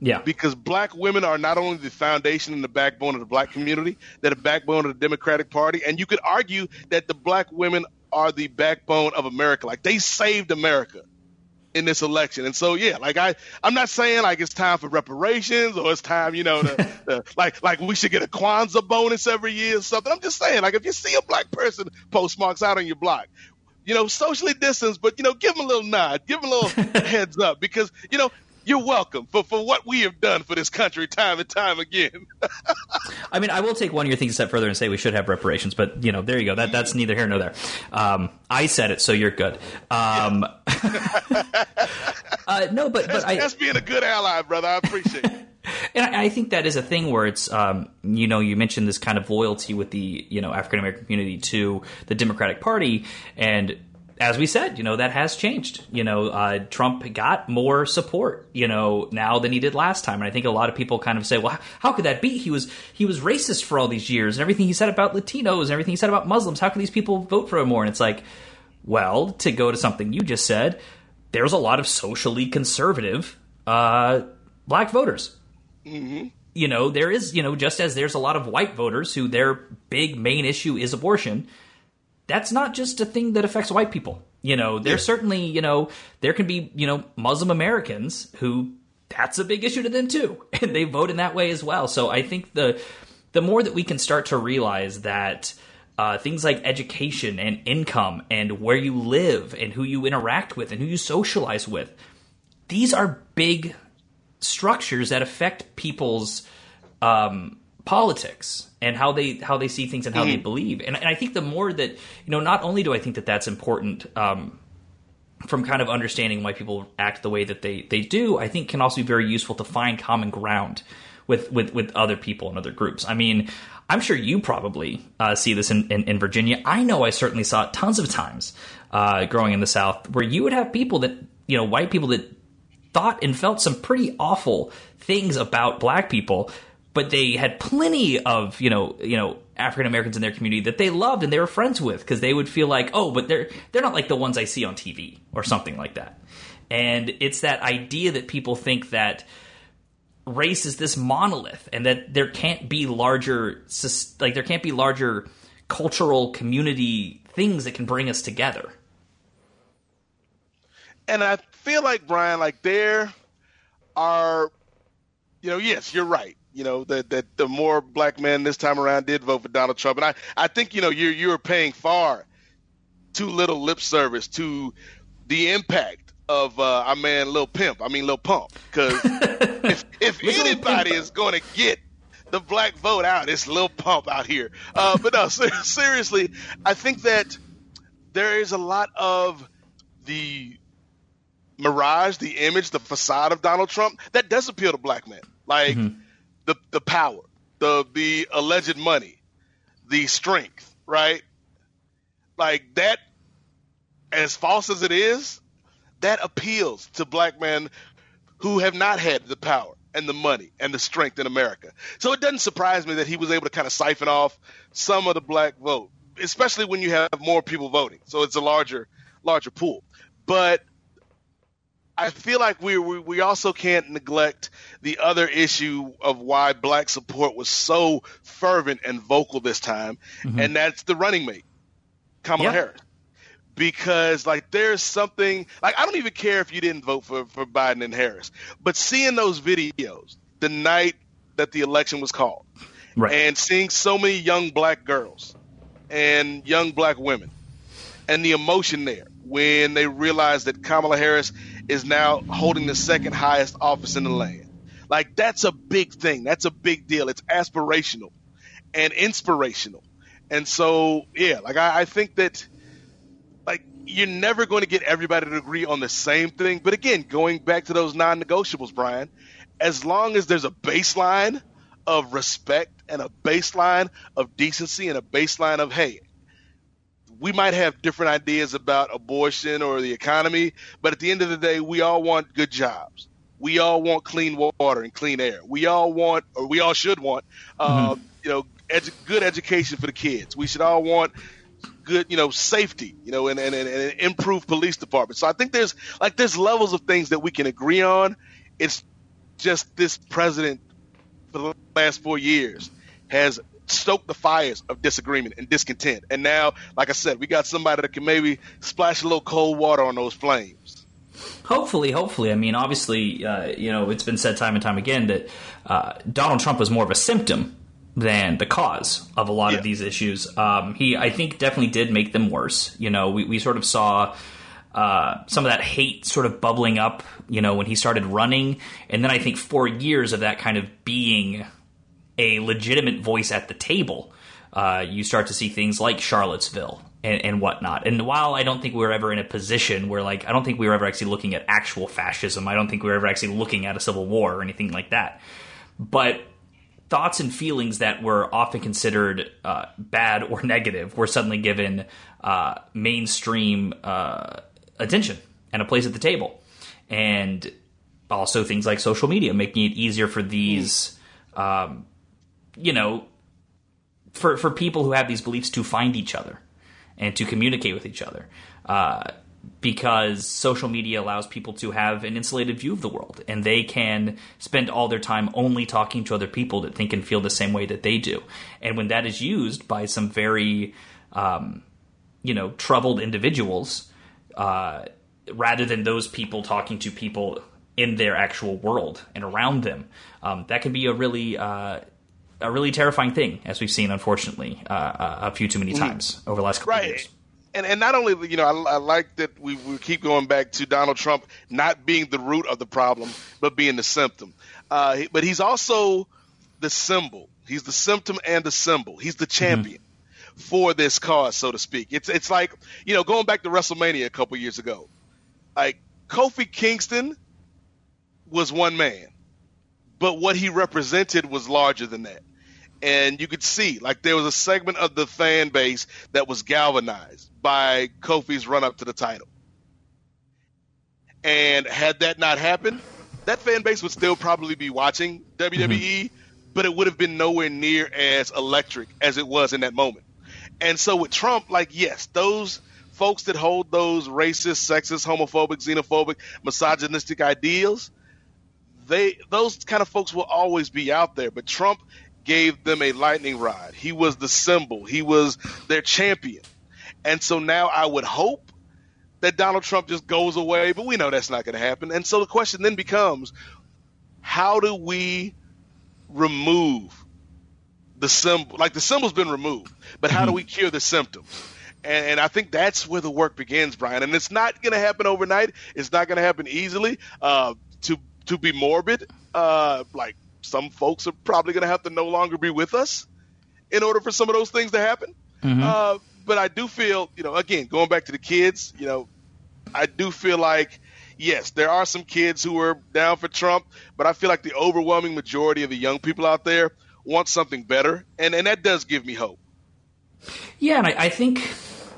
Yeah. Because black women are not only the foundation and the backbone of the black community, they're the backbone of the Democratic Party. And you could argue that the black women are the backbone of America. Like they saved America in this election. And so yeah, like I I'm not saying like it's time for reparations or it's time, you know, to, [LAUGHS] to, like like we should get a Kwanzaa bonus every year or something. I'm just saying like if you see a black person postmarks out on your block, you know, socially distance, but you know, give them a little nod, give them a little [LAUGHS] heads up because you know you're welcome for, for what we have done for this country time and time again. [LAUGHS] I mean, I will take one of your things a step further and say we should have reparations, but you know, there you go. That that's neither here nor there. Um, I said it, so you're good. Um, [LAUGHS] [LAUGHS] uh, no, but that's, I, that's being a good ally, brother. I appreciate it. And I, I think that is a thing where it's, um, you know, you mentioned this kind of loyalty with the, you know, African American community to the Democratic Party, and as we said, you know, that has changed. You know, uh, Trump got more support, you know, now than he did last time. And I think a lot of people kind of say, well, how could that be? He was he was racist for all these years, and everything he said about Latinos, and everything he said about Muslims. How can these people vote for him more? And it's like, well, to go to something you just said, there's a lot of socially conservative uh, black voters. Mm-hmm. You know, there is, you know, just as there's a lot of white voters who their big main issue is abortion that's not just a thing that affects white people. You know, there's yeah. certainly, you know, there can be, you know, Muslim Americans who that's a big issue to them too. [LAUGHS] And they vote in that way as well. So I think the the more that we can start to realize that uh, things like education and income and where you live and who you interact with and who you socialize with, these are big structures that affect people's um, politics and how they how they see things and how mm. they believe. And, and, I think the more that you know, not only do I think that that's important um, from kind of understanding why people act the way that they they do, I think can also be very useful to find common ground with with with other people and other groups. I mean. I'm sure you probably uh, see this in, in, in, Virginia. I know I certainly saw it tons of times uh, growing in the South, where you would have people that you know, white people that thought and felt some pretty awful things about black people, but they had plenty of you know you know African Americans in their community that they loved and they were friends with because they would feel like oh but they're they're not like the ones I see on TV or something like that. And it's that idea that people think that race is this monolith and that there can't be larger like there can't be larger cultural community things that can bring us together. And I feel like Brian like there are you know yes you're right you know that that the more black men this time around did vote for Donald Trump, and I I think you know you're you're paying far too little lip service to the impact of uh, our man Lil Pimp. I mean Lil Pump, because [LAUGHS] if if anybody is going to get the black vote out, it's Lil Pump out here. Uh, but no, [LAUGHS] seriously, I think that there is a lot of the mirage, the image, the facade of Donald Trump that does appeal to black men. Like. Mm-hmm the the power, the the alleged money, the strength, right? Like that, as false as it is, that appeals to black men who have not had the power and the money and the strength in America. So it doesn't surprise me that he was able to kind of siphon off some of the black vote, especially when you have more people voting. So it's a larger larger pool. But I feel like we, we, we also can't neglect the other issue of why black support was so fervent and vocal this time, mm-hmm. and that's the running mate, Kamala Harris. Because like there's something like I don't even care if you didn't vote for for Biden and Harris, but seeing those videos the night that the election was called, right. and seeing so many young black girls and young black women, and the emotion there when they realized that Kamala Harris is now holding the second highest office in the land. Like that's a big thing. That's a big deal. It's aspirational and inspirational. And so, yeah, like I, I think that like you're never going to get everybody to agree on the same thing. But again, going back to those non-negotiables, Brian, as long as there's a baseline of respect and a baseline of decency and a baseline of hey, we might have different ideas about abortion or the economy, but at the end of the day, we all want good jobs. We all want clean water and clean air. We all want, or we all should want, uh, mm-hmm. you know, edu- good education for the kids. We should all want good, you know, safety, you know, and, and, and, and improved police department. So I think there's like there's levels of things that we can agree on. It's just this president for the last four years has stoked the fires of disagreement and discontent. And now, like I said, we got somebody that can maybe splash a little cold water on those flames. Hopefully, hopefully. I mean, obviously, uh, you know, it's been said time and time again that uh, Donald Trump was more of a symptom than the cause of a lot yeah. of these issues. Um, he, I think, definitely did make them worse. You know, we, we sort of saw. Uh, some of that hate sort of bubbling up, you know, when he started running, and then I think four years of that kind of being a legitimate voice at the table, uh, you start to see things like Charlottesville and, and, whatnot. And while I don't think we were ever in a position where, like, I don't think we were ever actually looking at actual fascism, I don't think we were ever actually looking at a civil war or anything like that. But thoughts and feelings that were often considered uh, bad or [LAUGHS] negative were suddenly given uh, mainstream uh, attention and a place at the table. And also things like social media making it easier for these. Um, you know, for for people who have these beliefs to find each other and to communicate with each other. Uh, because social media allows people to have an insulated view of the world and they can spend all their time only talking to other people that think and feel the same way that they do. And when that is used by some very, um, you know, troubled individuals, uh, rather than those people talking to people in their actual world and around them, um, that can be a really uh, a really terrifying thing, as we've seen, unfortunately, uh, a few too many mm. times over the last couple right. of years. And, and not only, you know, I, I like that we, we keep going back to Donald Trump not being the root of the problem, but being the symptom. Uh, but he's also the symbol. He's the symptom and the symbol. He's the mm-hmm. champion mm-hmm. for this cause, so to speak. It's it's like you know going back to WrestleMania a couple years ago, like Kofi Kingston was one man, but what he represented was larger than that and you could see like there was a segment of the fan base that was galvanized by Kofi's run up to the title. And had that not happened, that fan base would still probably be watching WWE, mm-hmm. but it would have been nowhere near as electric as it was in that moment. And so with Trump, like, yes, those folks that hold those racist, sexist, homophobic, xenophobic, misogynistic ideals, they those kind of folks will always be out there. But Trump gave them a lightning rod. He was the symbol. He was their champion. And so now I would hope that Donald Trump just goes away, but we know that's not going to happen. And so the question then becomes how do we remove the symbol? Like the symbol's been removed, but how do mm-hmm. we cure the symptoms? And, and, I think that's where the work begins, Brian. And it's not going to happen overnight. It's not going to happen easily. Uh, to to be morbid, uh, like some folks are probably going to have to no longer be with us in order for some of those things to happen. Mm-hmm. Uh, but I do feel, you know, again, going back to the kids, you know, I do feel like, yes, there are some kids who are down for Trump, but I feel like the overwhelming majority of the young people out there want something better, and and that does give me hope. Yeah, and I, I think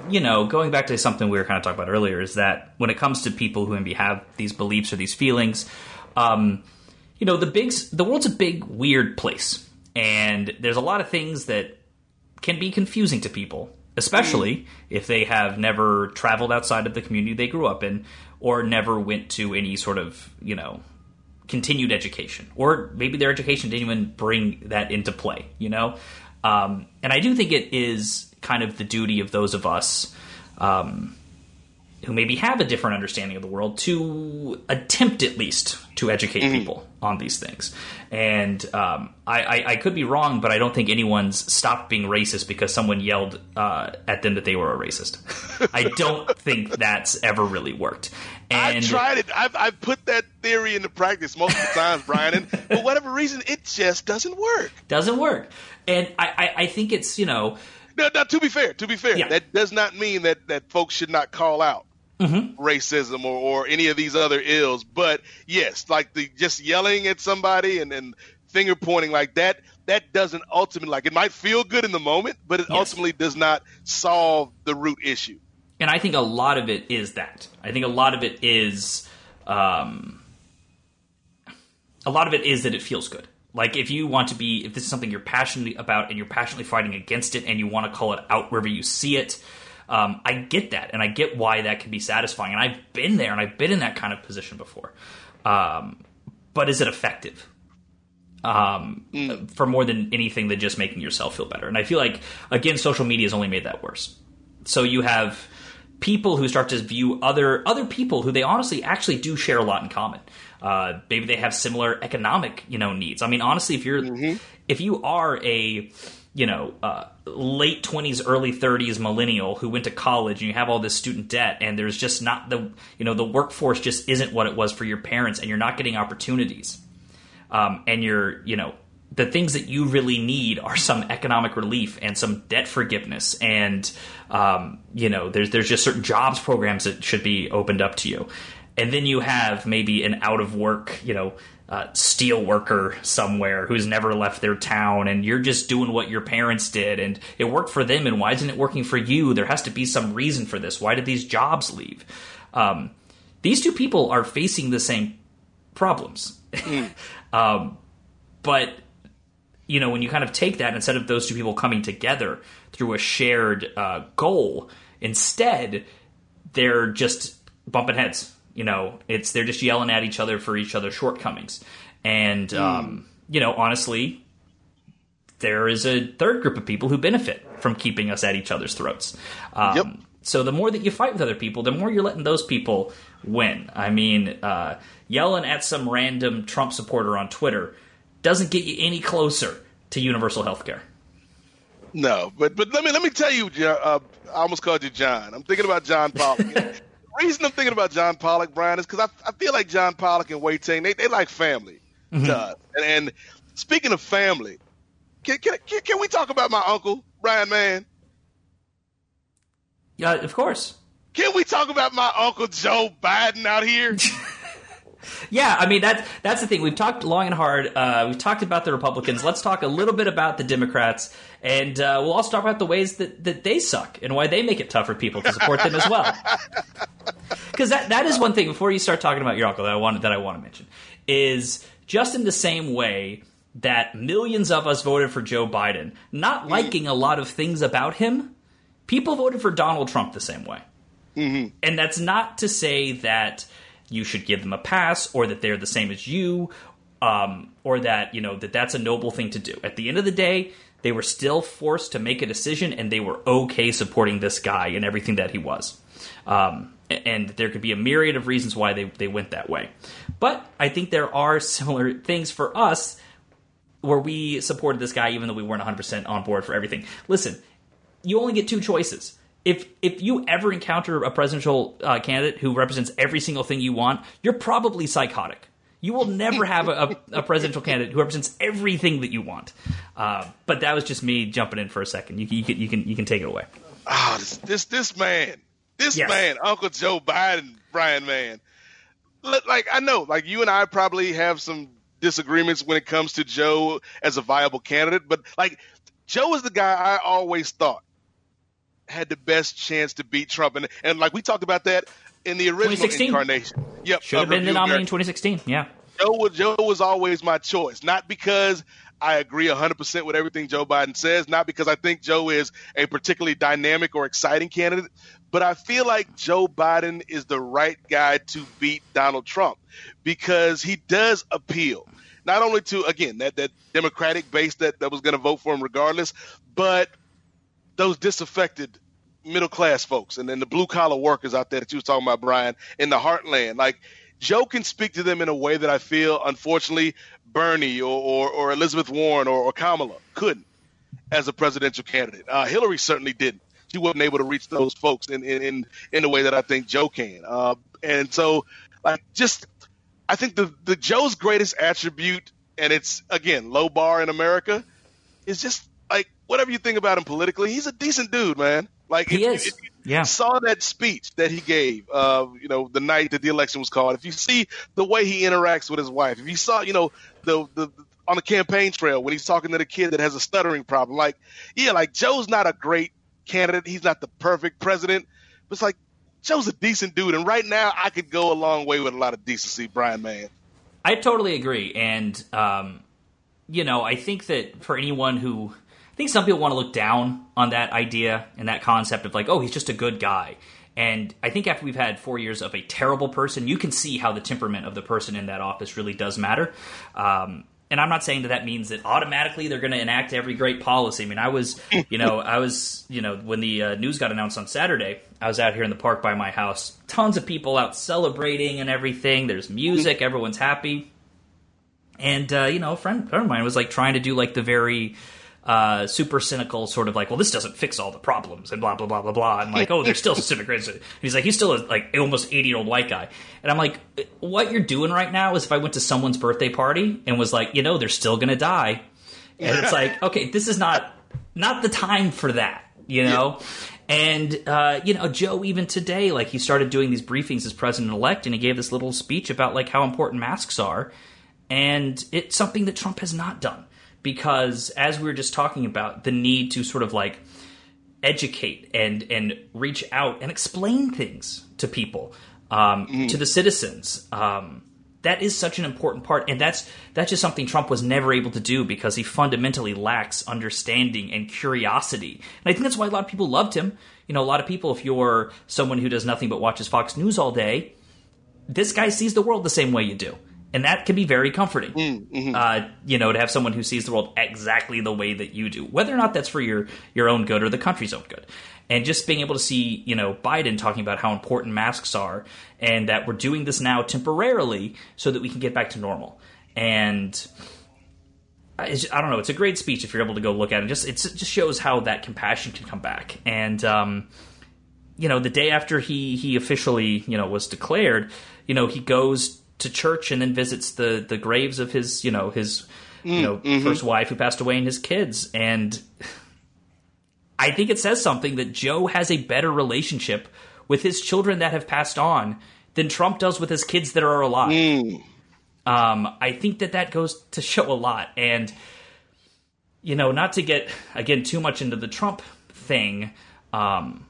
you know, going back to something we were kind of talking about earlier, is that when it comes to people who maybe have these beliefs or these feelings, um, you know, the big the world's a big weird place, and there's a lot of things that can be confusing to people, especially if they have never traveled outside of the community they grew up in or never went to any sort of, you know, continued education, or maybe their education didn't even bring that into play, you know? Um, and I do think it is kind of the duty of those of us um, who maybe have a different understanding of the world to attempt at least to educate mm-hmm. people on these things. And um, I, I, I, could be wrong, but I don't think anyone's stopped being racist because someone yelled uh, at them that they were a racist. I don't [LAUGHS] think that's ever really worked. And I've tried it. I've, I've put that theory into practice multiple [LAUGHS] times, Brian, and for whatever reason, it just doesn't work. Doesn't work. And I, I, I think it's, you know, Now, now, to be fair, to be fair, Yeah. that does not mean that that folks should not call out Mm-hmm. racism or, or any of these other ills. But yes, like the just yelling at somebody and, and finger pointing like that, that doesn't ultimately like it might feel good in the moment, but it Yes. ultimately does not solve the root issue. and I think a lot of it is that. I think a lot of it is, um, a lot of it is that it feels good. Like if you want to be, if this is something you're passionate about and you're passionately fighting against it, and you want to call it out wherever you see it, um, I get that, and I get why that can be satisfying, and I've been there, and I've been in that kind of position before. Um, but is it effective? um, for more than anything than just making yourself feel better. And I feel like again, social media has only made that worse. So you have people who start to view other other people who they honestly actually do share a lot in common. Uh, maybe they have similar economic you know needs. I mean, honestly, if you're if you are a you know uh, late twenties, early thirties millennial who went to college and you have all this student debt and there's just not the you know the workforce just isn't what it was for your parents and you're not getting opportunities. Um, and you're you know the things that you really need are some economic relief and some debt forgiveness and um, you know there's there's just certain jobs programs that should be opened up to you. And then you have maybe an out of work you know uh, steel worker somewhere who's never left their town and you're just doing what your parents did and it worked for them and why isn't it working for you? There has to be some reason for this. Why did these jobs leave? Um, these two people are facing the same problems. [LAUGHS] Um, but you know when you kind of take that instead of those two people coming together through a shared uh, goal instead they're just bumping heads you know it's they're just yelling at each other for each other's shortcomings and um, you know honestly there is a third group of people who benefit from keeping us at each other's throats um, Yep. so the more that you fight with other people the more you're letting those people win i mean uh, yelling at some random trump supporter on twitter doesn't get you any closer to universal health care No, but but let me let me tell you, uh, I almost called you John. I'm thinking about John Pollock. [LAUGHS] the reason I'm thinking about John Pollock, Brian, is because I, I feel like John Pollock and Wai Ting, they, they like family mm-hmm. us. And, and speaking of family, can, can, can, can we talk about my uncle, Brian Mann? yeah of course Can we talk about my uncle Joe Biden out here? [LAUGHS] Yeah, I mean that's that's the thing. We've talked long and hard. Uh, we've talked about the Republicans. Let's talk a little bit about the Democrats, and uh, we'll also talk about the ways that, that they suck and why they make it tough for people to support them as well. [LAUGHS] Because that that is one thing. Before you start talking about your uncle, that I want that I want to mention is just in the same way that millions of us voted for Joe Biden, not liking a lot of things about him, people voted for Donald Trump the same way. And that's not to say that you should give them a pass or that they're the same as you um, or that, you know, that that's a noble thing to do. At the end of the day, they were still forced to make a decision and they were okay supporting this guy and everything that he was. Um, and there could be a myriad of reasons why they, they went that way. But I think there are [LAUGHS] similar things for us where we supported this guy even though we weren't 100% on board for everything. Listen, you only get two choices. If if you ever encounter a presidential uh, candidate who represents every single thing you want, you're probably psychotic. You will never have a, a, a presidential candidate who represents everything that you want. Uh, but that was just me jumping in for a second. You, can- you can you can you can take it away. Ah, this, this this man, this Yes. man, Uncle Joe Biden, Brian Man. Like I know, like you and I probably have some disagreements when it comes to Joe as a viable candidate, but like Joe is the guy I always thought had the best chance to beat Trump, and and like we talked about that in the original 2016. incarnation. Yep, Should have been the nominee in 2016. Yeah. Joe was, Joe was always my choice, not because I agree 100% with everything Joe Biden says, not because I think Joe is a particularly dynamic or exciting candidate, but I feel like Joe Biden is the right guy to beat Donald Trump because he does appeal not only to again that that Democratic base that, that was going to vote for him regardless, but those disaffected middle class folks and then the blue collar workers out there that you was talking about, Brian, in the heartland. Like Joe can speak to them in a way that I feel, unfortunately, Bernie or, or, or Elizabeth Warren or, or Kamala couldn't as a presidential candidate. Uh, Hillary certainly didn't. She wasn't able to reach those folks in in in, in the way that I think Joe can. Uh, and so, like, just I think the the Joe's greatest attribute, and it's again low bar in America, is just whatever you think about him politically, he's a decent dude, man. Like he if, is. If you yeah. saw that speech that he gave, uh, you know, the night that the election was called. If you see the way he interacts with his wife, if you saw, you know, the the on the campaign trail when he's talking to the kid that has a stuttering problem, like, yeah, like Joe's not a great candidate. He's not the perfect president, but it's like Joe's a decent dude, and right now I could go a long way with a lot of decency, Brian Man. I totally agree, and um, you know, I think that for anyone who I think some people want to look down on that idea and that concept of like, oh, he's just a good guy. And I think after we've had four years of a terrible person, you can see how the temperament of the person in that office really does matter. Um, and I'm not saying that that means that automatically they're going to enact every great policy. I mean, I was, you know, I was, you know, when the uh, news got announced on Saturday, I was out here in the park by my house. Tons of people out celebrating and everything. There's music, everyone's happy. And uh, you know, a friend, friend of mine was like trying to do like the very uh, super cynical sort of like, well, this doesn't fix all the problems and blah blah blah blah blah. And like, oh, there's still [LAUGHS] civic rights. And he's like, he's still a like almost eighty year old white guy. And I'm like, what you're doing right now is if I went to someone's birthday party and was like, you know, they're still gonna die, and it's like, okay, this is not not the time for that, you know. Yeah. And uh, you know, Joe even today, like he started doing these briefings as president elect, and he gave this little speech about like how important masks are, and it's something that Trump has not done because as we were just talking about the need to sort of like educate and and reach out and explain things to people um, mm. to the citizens. Um, that is such an important part and that's that's just something trump was never able to do because he fundamentally lacks understanding and curiosity. And i think that's why a lot of people loved him. You know a lot of people if you're someone who does nothing but watches fox news all day this guy sees the world the same way you do and that can be very comforting. Mm, mm-hmm. uh, you know, to have someone who sees the world exactly the way that you do, whether or not that's for your your own good or the country's own good. And just being able to see, you know, Biden talking about how important masks are, and that we're doing this now temporarily so that we can get back to normal. And I, I don't know, it's a great speech if you're able to go look at it. Just it just shows how that compassion can come back. And um, you know, the day after he he officially you know was declared, you know, he goes to church and then visits the the graves of his you know his you know mm-hmm. first wife who passed away and his kids and I think it says something that Joe has a better relationship with his children that have passed on than Trump does with his kids that are alive. Mm. Um, I think that that goes to show a lot, and you know, not to get again too much into the Trump thing, um,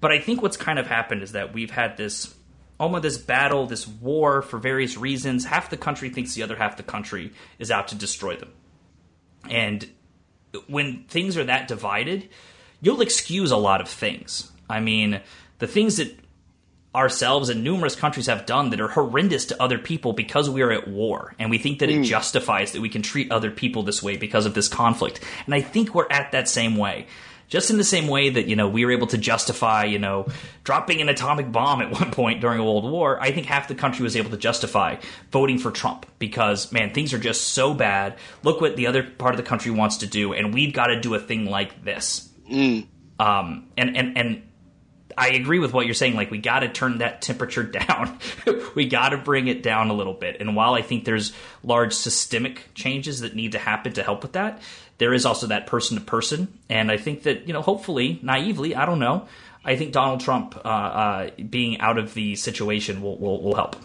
but I think what's kind of happened is that we've had this almost this battle, this war for various reasons. Half the country thinks the other half the country is out to destroy them. And when things are that divided, you'll excuse a lot of things. I mean, the things that ourselves and numerous countries have done that are horrendous to other people because we are at war. And we think that mm. it justifies that we can treat other people this way because of this conflict. And I think we're at that same way just in the same way that you know we were able to justify you know dropping an atomic bomb at [LAUGHS] one point during a world war i think half the country was able to justify voting for trump because man things are just so bad look what the other part of the country wants to do and we've got to do a thing like this mm. um, and and and I agree with what you're saying. Like, we got to turn that temperature [LAUGHS] down. we got to bring it down a little bit. And while I think there's large systemic changes that need to happen to help with that, there is also that person to person. And I think that, you know, hopefully, naively, I don't know, I think Donald Trump uh, uh, being out of the situation will, will, will help.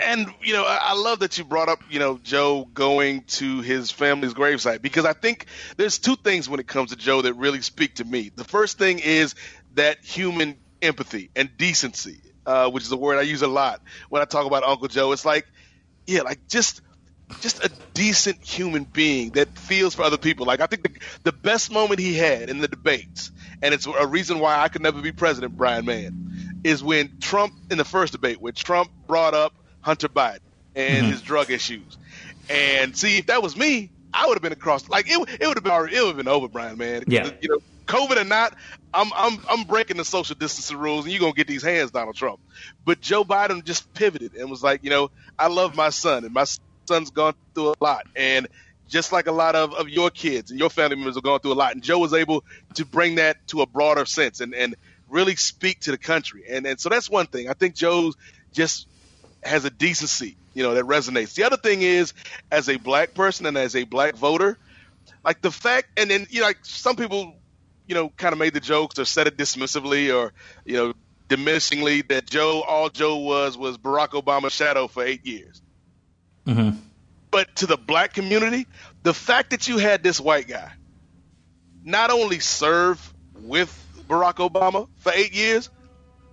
And you know, I love that you brought up, you know, Joe going to his family's gravesite because I think there's two things when it comes to Joe that really speak to me. The first thing is that human empathy and decency, uh, which is a word I use a lot when I talk about Uncle Joe. It's like, yeah, like just just a decent human being that feels for other people. Like I think the, the best moment he had in the debates, and it's a reason why I could never be president, Brian Mann, is when Trump in the first debate, when Trump brought up Hunter Biden and mm-hmm. his drug issues. And see, if that was me, I would have been across. Like it, it would have been already, it would have been over, Brian, man. Yeah. You know, COVID or not, I'm I'm I'm breaking the social distancing rules, and you're gonna get these hands, Donald Trump. But Joe Biden just pivoted and was like, you know, I love my son, and my son's gone through a lot, and just like a lot of, of your kids and your family members have gone through a lot, and Joe was able to bring that to a broader sense and and really speak to the country, and and so that's one thing. I think Joe just has a decency, you know, that resonates. The other thing is, as a black person and as a black voter, like the fact, and then you know, like some people, you know, kind of made the jokes or said it dismissively or you know, diminishingly that Joe, all Joe was was Barack Obama's shadow for eight years. Mm-hmm. But to the black community, the fact that you had this white guy not only serve with Barack Obama for eight years,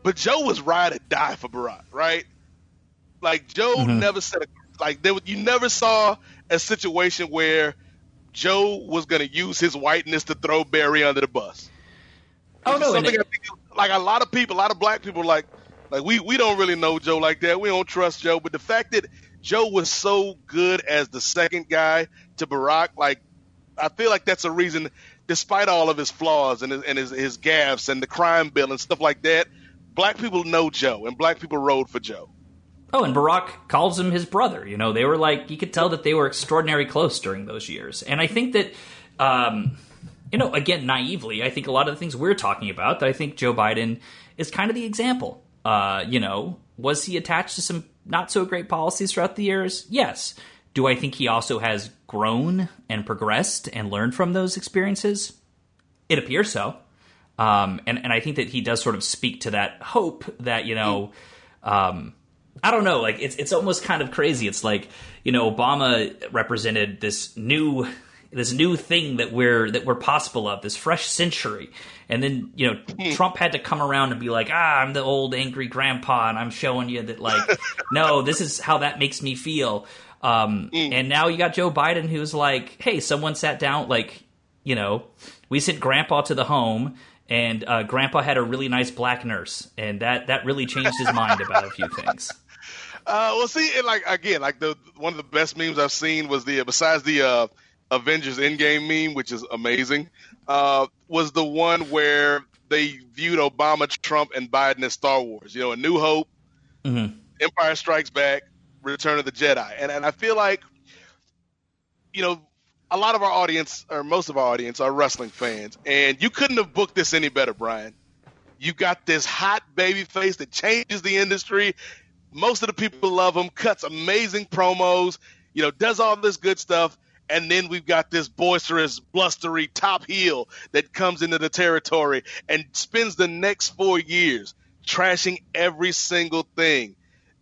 but Joe was ride or die for Barack, right? Like Joe Mhm. never said a, like there, you never saw a situation where Joe was going to use his whiteness to throw Barry under the bus. Oh no, something it- I think, like a lot of people, a lot of black people, like like we we don't really know Joe like that. We don't trust Joe, but the fact that Joe was so good as the second guy to Barack, like I feel like that's a reason, despite all of his flaws and his, and his his gaffes and the crime bill and stuff like that, black people know Joe and black people rode for Joe. Oh, and Barack calls him his brother. You know, they were like you could tell that they were extraordinarily close during those years. And I think that, um, you know, again, naively, I think a lot of the things we're talking about that I think Joe Biden is kind of the example. Uh, you know, was he attached to some not so great policies throughout the years? Yes. Do I think he also has grown and progressed and learned from those experiences? It appears so. Um, and, and I think that he does sort of speak to that hope that, you know, um, I don't know, like it's it's almost kind of crazy. It's like, you know, Obama represented this new this new thing that we're that we're possible of, this fresh century. And then, you know, [LAUGHS] Trump had to come around and be like, ah, I'm the old angry grandpa and I'm showing you that like, [LAUGHS] no, this is how that makes me feel. Um, and now you got Joe Biden who's like, hey, someone sat down, like, you know, we sent grandpa to the home and uh, grandpa had a really nice black nurse and that that really changed his mind about a few things. [LAUGHS] Uh, well, see, and like again, like the one of the best memes I've seen was the besides the uh, Avengers Endgame meme, which is amazing, uh, was the one where they viewed Obama, Trump, and Biden as Star Wars. You know, A New Hope, Mm-hmm. Empire Strikes Back, Return of the Jedi, and and I feel like, you know, a lot of our audience, or most of our audience, are wrestling fans, and you couldn't have booked this any better, Brian. You got this hot baby face that changes the industry. Most of the people love him, cuts amazing promos, you know, does all this good stuff. And then we've got this boisterous, blustery top heel that comes into the territory and spends the next four years trashing every single thing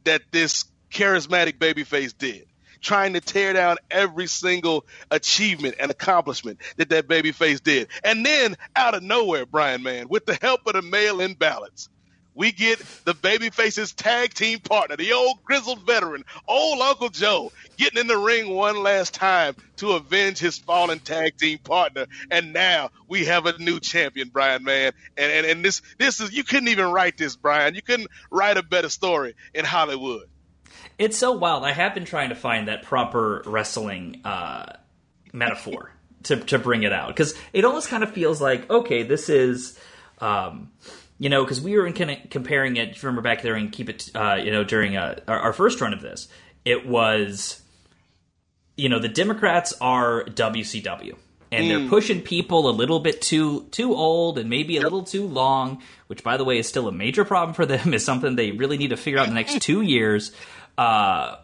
that this charismatic babyface did, trying to tear down every single achievement and accomplishment that that babyface did. And then out of nowhere, Brian Man, with the help of the mail-in ballots, we get the babyface's tag team partner, the old grizzled veteran, old Uncle Joe, getting in the ring one last time to avenge his fallen tag team partner. And now we have a new champion, Brian, man. And and, and this this is you couldn't even write this, Brian. You couldn't write a better story in Hollywood. It's so wild. I have been trying to find that proper wrestling uh, metaphor to to bring it out because it almost kind of feels like okay, this is. Um, you know, because we were in kind of comparing it. If you remember back there and keep it, uh, you know, during uh, our, our first run of this, it was, you know, the Democrats are WCW, and they're Mm. pushing people a little bit too too old and maybe a little too long. Which, by the way, is still a major problem for them. [LAUGHS] Is something they really need to figure out in the next two years. Uh,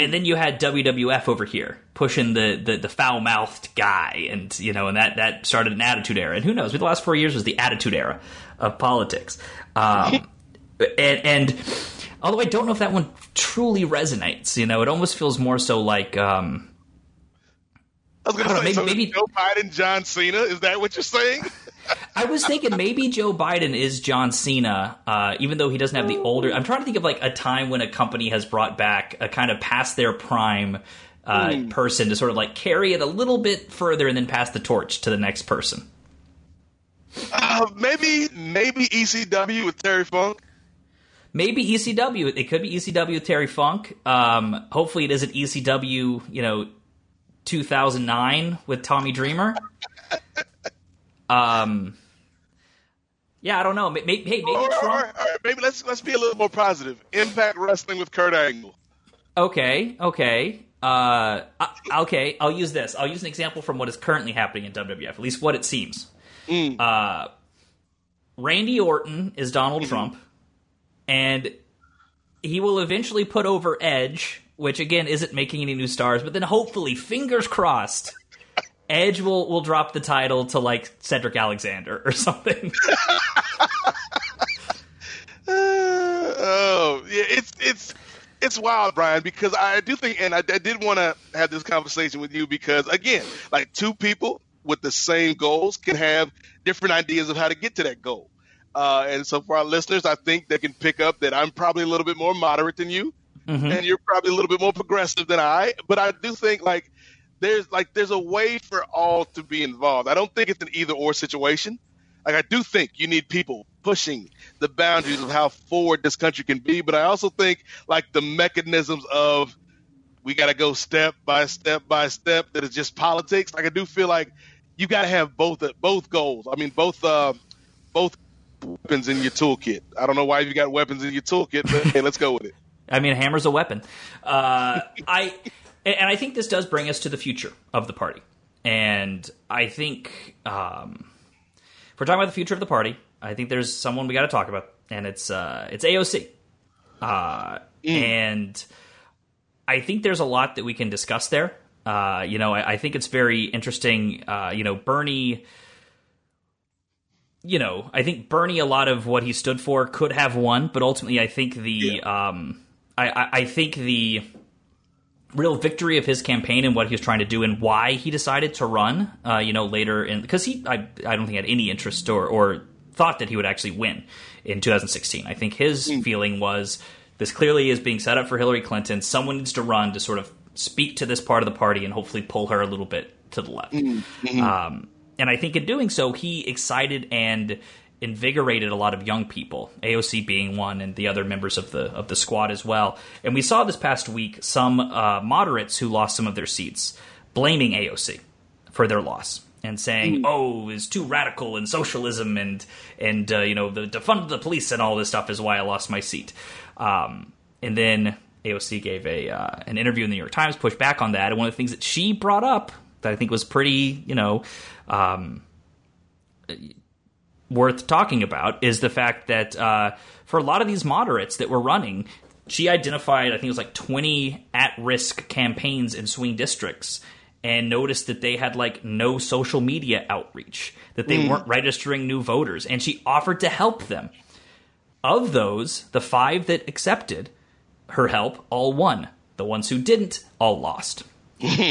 and then you had WWF over here pushing the the, the foul mouthed guy, and you know, and that that started an attitude era. And who knows? The last four years was the attitude era of politics. Um, [LAUGHS] and, and although I don't know if that one truly resonates, you know, it almost feels more so like. Um, I was don't know, say, maybe- so maybe- Joe Biden, John Cena. Is that what you're saying? [LAUGHS] I was thinking maybe Joe Biden is John Cena, uh, even though he doesn't have the older. I'm trying to think of like a time when a company has brought back a kind of past their prime uh, Hmm. person to sort of like carry it a little bit further and then pass the torch to the next person. Uh, maybe maybe ECW with Terry Funk. Maybe ECW. It could be ECW with Terry Funk. Um, hopefully, it isn't ECW. You know, 2009 with Tommy Dreamer. [LAUGHS] Um, yeah, I don't know. Maybe, hey, maybe All right, Trump. right, all right. Maybe let's let's be a little more positive. Impact Wrestling with Kurt Angle. Okay, okay. Uh, okay, I'll use this. I'll use an example from what is currently happening in WWF, at least what it seems. Uh, Randy Orton is Donald Trump, and he will eventually put over Edge, which again isn't making any new stars, but then hopefully, fingers crossed, Edge will will drop the title to like Cedric Alexander or [LAUGHS] something. Uh, [LAUGHS] oh, yeah, it's it's it's wild, Brian, because I do think, and I, I did want to have this conversation with you because, again, like two people with the same goals can have different ideas of how to get to that goal. Uh, and so, for our listeners, I think they can pick up that I'm probably a little bit more moderate than you, Mm-hmm. and you're probably a little bit more progressive than I. But I do think like there's like there's a way for all to be involved. I don't think it's an either or situation. Like I do think you need people pushing the boundaries of how forward this country can be, but I also think like the mechanisms of we got to go step by step by step that is just politics. Like I do feel like you got to have both both goals. I mean both uh, both weapons in your toolkit. I don't know why you got weapons in your toolkit, but hey, let's go with it. [LAUGHS] I mean, a hammer's a weapon. Uh, I and I think this does bring us to the future of the party, and I think um, if we're talking about the future of the party, I think there's someone we got to talk about, and it's uh, it's AOC, uh, and I think there's a lot that we can discuss there. Uh, you know, I, I think it's very interesting. Uh, you know, Bernie you know, I think Bernie, a lot of what he stood for could have won, but ultimately, I think the, um, I, I, I think the real victory of his campaign and what he was trying to do and why he decided to run, uh, you know, later in because he, I, I don't think had any interest or or thought that he would actually win in 2016. I think his feeling was this clearly is being set up for Hillary Clinton. Someone needs to run to sort of speak to this part of the party and hopefully pull her a little bit to the left. Um, and I think in doing so, he excited and invigorated a lot of young people, AOC being one, and the other members of the of the squad as well. And we saw this past week some uh, moderates who lost some of their seats blaming AOC for their loss and saying, "Oh, it's too radical and socialism and and uh, you know the defund the police and all this stuff is why I lost my seat." Um, and then AOC gave a uh, an interview in the New York Times, pushed back on that, and one of the things that she brought up that I think was pretty, you know, um, worth talking about is the fact that uh, for a lot of these moderates that were running, she identified, I think it was like 20 at risk campaigns in swing districts and noticed that they had like no social media outreach, that they Mm. weren't registering new voters, and she offered to help them. Of those, the five that accepted her help all won. The ones who didn't all lost.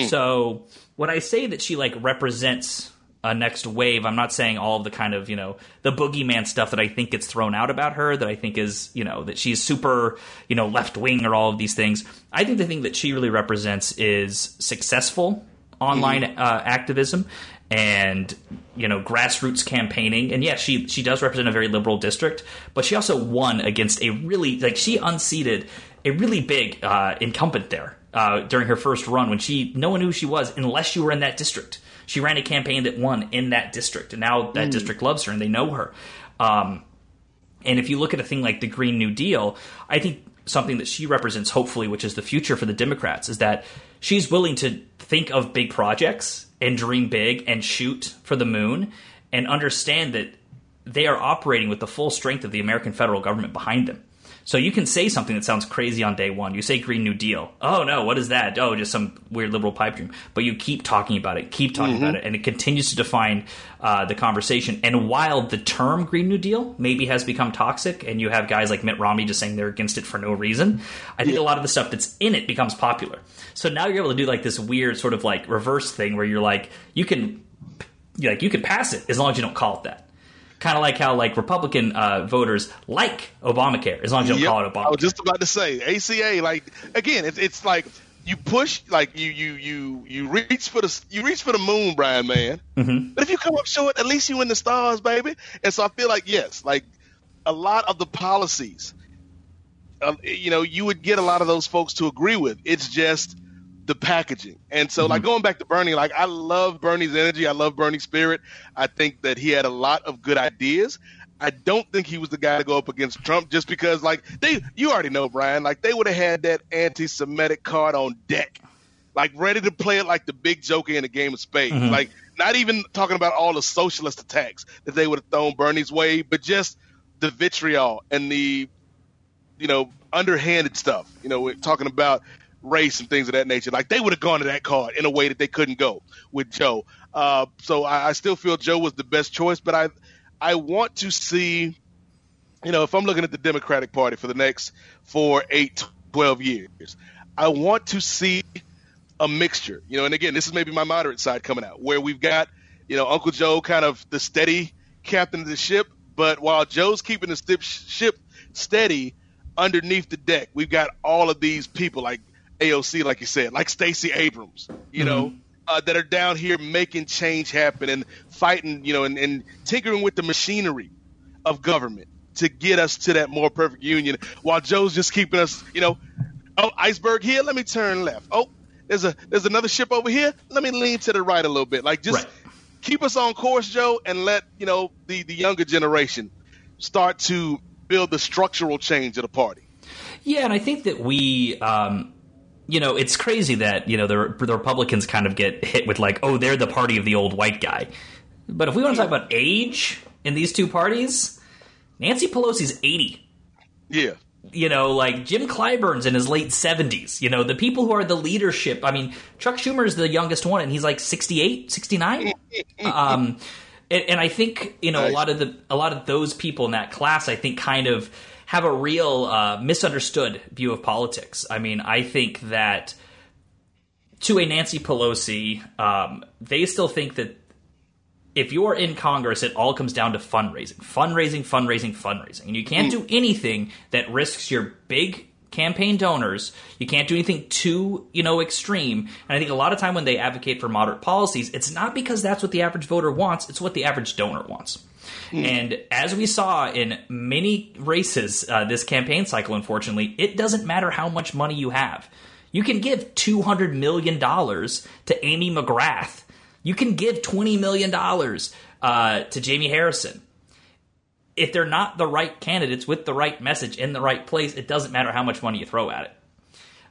so when I say that she like represents a next wave, I'm not saying all of the kind of you know the boogeyman stuff that I think gets thrown out about her. That I think is you know that she's super you know left wing or all of these things. I think the thing that she really represents is successful online uh, activism and you know grassroots campaigning and yeah she she does represent a very liberal district but she also won against a really like she unseated a really big uh, incumbent there uh, during her first run when she no one knew who she was unless you were in that district she ran a campaign that won in that district and now that Mm. district loves her and they know her um, and if you look at a thing like the Green New Deal, I think something that she represents, hopefully, which is the future for the Democrats, is that she's willing to think of big projects and dream big and shoot for the moon and understand that they are operating with the full strength of the American federal government behind them. So you can say something that sounds crazy on day one. You say Green New Deal. Oh no, what is that? Oh, just some weird liberal pipe dream. But you keep talking about it, keep talking Mhm. about it, and it continues to define uh, the conversation. And while the term Green New Deal maybe has become toxic, and you have guys like Mitt Romney just saying they're against it for no reason, I think a lot of the stuff that's in it becomes popular. So now you're able to do like this weird sort of like reverse thing where you're like you can you like you can pass it as long as you don't call it that. Kind of like how like Republican uh, voters like Obamacare as long as you don't Yep. call it Obamacare. I was just about to say ACA. Like again, it's it's like you push, like you you you you reach for the you reach for the moon, Brian man. Mm-hmm. But if you come up short, at least you in the stars, baby. And so I feel like yes, like a lot of the policies, uh, you know, you would get a lot of those folks to agree with. It's just the packaging. And so, like going back to Bernie, like I love Bernie's energy. I love Bernie's spirit. I think that he had a lot of good ideas. I don't think he was the guy to go up against Trump just because, like, they, you already know, Brian, like, they would have had that anti Semitic card on deck, like, ready to play it like the big joker in a game of spades. Mhm. Like, not even talking about all the socialist attacks that they would have thrown Bernie's way, but just the vitriol and the, you know, underhanded stuff. You know, we're talking about race and things of that nature. Like they would have gone to that card in a way that they couldn't go with Joe. Uh, so I, I still feel Joe was the best choice, but I I want to see, you know, if I'm looking at the Democratic Party for the next four, eight, 12 years, I want to see a mixture, you know, and again, this is maybe my moderate side coming out, where we've got, you know, Uncle Joe kind of the steady captain of the ship, but while Joe's keeping the ship steady underneath the deck, we've got all of these people like AOC, like you said, like Stacey Abrams, you mm-hmm. know, uh, that are down here making change happen and fighting, you know, and, and tinkering with the machinery of government to get us to that more perfect union while Joe's just keeping us, you know, oh, iceberg here, let me turn left. Oh, there's a there's another ship over here. Let me lean to the right a little bit. Like just right. keep us on course, Joe, and let, you know, the the younger generation start to build the structural change of the party. Yeah, and I think that we um you know, it's crazy that you know the, the Republicans kind of get hit with like, oh, they're the party of the old white guy. But if we want to talk about age in these two parties, Nancy Pelosi's eighty. Yeah. You know, like Jim Clyburn's in his late seventies. You know, the people who are the leadership. I mean, Chuck Schumer is the youngest one, and he's like 68, 69. [LAUGHS] um, and, and I think you know nice. a lot of the a lot of those people in that class. I think kind of have a real uh, misunderstood view of politics. I mean, I think that to a Nancy Pelosi, um, they still think that if you're in Congress, it all comes down to fundraising, fundraising, fundraising, fundraising, and you can't do anything that risks your big campaign donors. You can't do anything too, you know, extreme. And I think a lot of time when they advocate for moderate policies, it's not because that's what the average voter wants; it's what the average donor wants. Mm. And as we saw in many races uh, this campaign cycle, unfortunately, it doesn't matter how much money you have. You can give $200 million to Amy McGrath. You can give $20 million uh, to Jamie Harrison. If they're not the right candidates with the right message in the right place, it doesn't matter how much money you throw at it.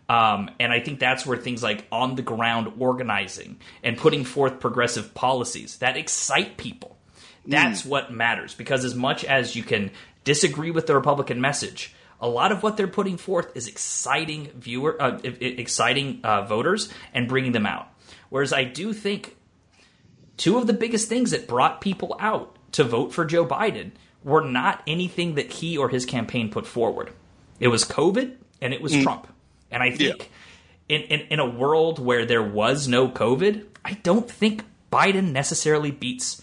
Um, and I think that's where things like on the ground organizing and putting forth progressive policies that excite people that's mm. what matters because as much as you can disagree with the Republican message, a lot of what they're putting forth is exciting viewer, uh, exciting uh, voters, and bringing them out. Whereas I do think two of the biggest things that brought people out to vote for Joe Biden were not anything that he or his campaign put forward. It was COVID and it was mm. Trump. And I think yeah. in, in, in a world where there was no COVID, I don't think Biden necessarily beats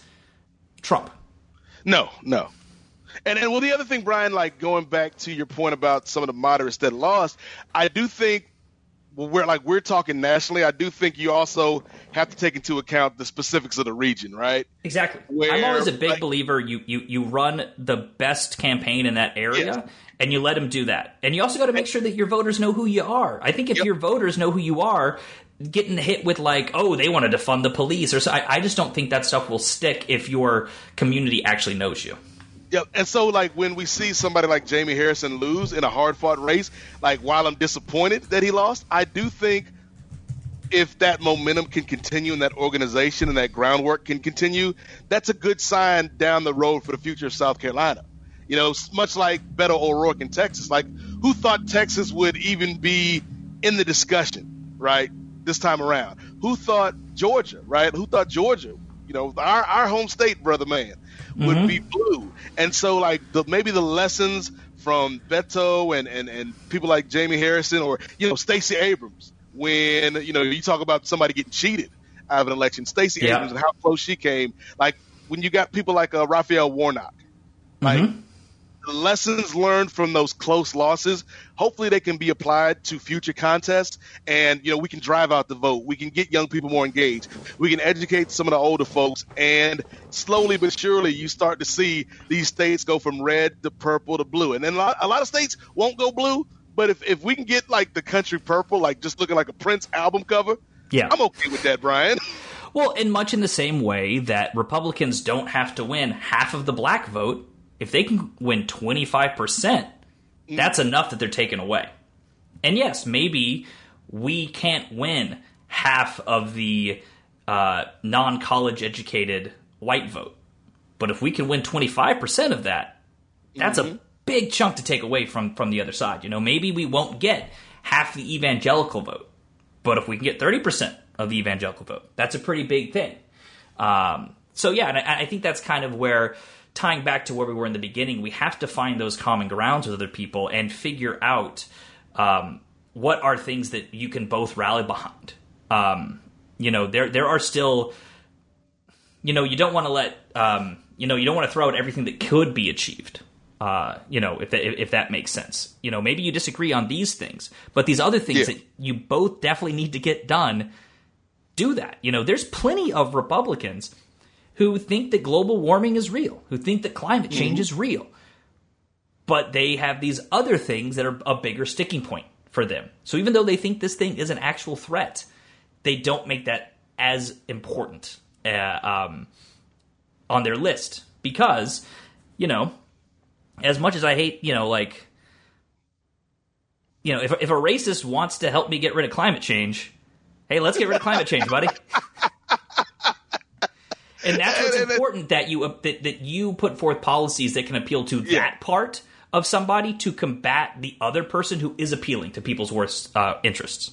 Trump. No, no. And and well, the other thing, Brian, like going back to your point about some of the moderates that lost, I do think well, we're like we're talking nationally. I do think you also have to take into account the specifics of the region, right? Exactly. Where, I'm always a big like, believer. You you you run the best campaign in that area. Yeah. And you let them do that. And you also got to make sure that your voters know who you are. I think if yep. your voters know who you are, getting hit with like, oh, they want to defund the police, or so. I, I just don't think that stuff will stick if your community actually knows you. Yeah, and so like when we see somebody like Jamie Harrison lose in a hard fought race, like while I'm disappointed that he lost, I do think if that momentum can continue in that organization and that groundwork can continue, that's a good sign down the road for the future of South Carolina. You know, much like Beto O'Rourke in Texas, like who thought Texas would even be in the discussion, right? This time around. Who thought Georgia, right? Who thought Georgia, you know, our, our home state, brother man, would mm-hmm. be blue? And so, like, the, maybe the lessons from Beto and, and, and people like Jamie Harrison or, you know, Stacey Abrams, when, you know, you talk about somebody getting cheated out of an election, Stacey yeah. Abrams and how close she came, like, when you got people like uh, Raphael Warnock, like, mm-hmm lessons learned from those close losses, hopefully they can be applied to future contests. And, you know, we can drive out the vote. We can get young people more engaged. We can educate some of the older folks. And slowly but surely, you start to see these states go from red to purple to blue. And then a lot, a lot of states won't go blue. But if, if we can get like the country purple, like just looking like a Prince album cover, yeah, I'm okay with that, Brian. [LAUGHS] Well, in much in the same way that Republicans don't have to win half of the black vote if they can win 25%, that's enough that they're taken away. And yes, maybe we can't win half of the uh, non college educated white vote. But if we can win 25% of that, that's mm-hmm. a big chunk to take away from, from the other side. You know, maybe we won't get half the evangelical vote. But if we can get 30% of the evangelical vote, that's a pretty big thing. Um, so yeah, and I, I think that's kind of where tying back to where we were in the beginning, we have to find those common grounds with other people and figure out um, what are things that you can both rally behind. Um, you know, there there are still, you know, you don't want to let, um, you know, you don't want to throw out everything that could be achieved. Uh, you know, if that, if that makes sense. You know, maybe you disagree on these things, but these other things Yeah. that you both definitely need to get done, do that. You know, there's plenty of Republicans who think that global warming is real, who think that climate change Mhm. is real. But they have these other things that are a bigger sticking point for them. So even though they think this thing is an actual threat, they don't make that as important uh, um, on their list because, you know, as much as I hate, you know, like, you know, if, if a racist wants to help me get rid of climate change, hey, let's get rid of climate change, buddy. [LAUGHS] And that's what's important that you that, that you put forth policies that can appeal to that part of somebody to combat the other person who is appealing to people's worst uh, interests.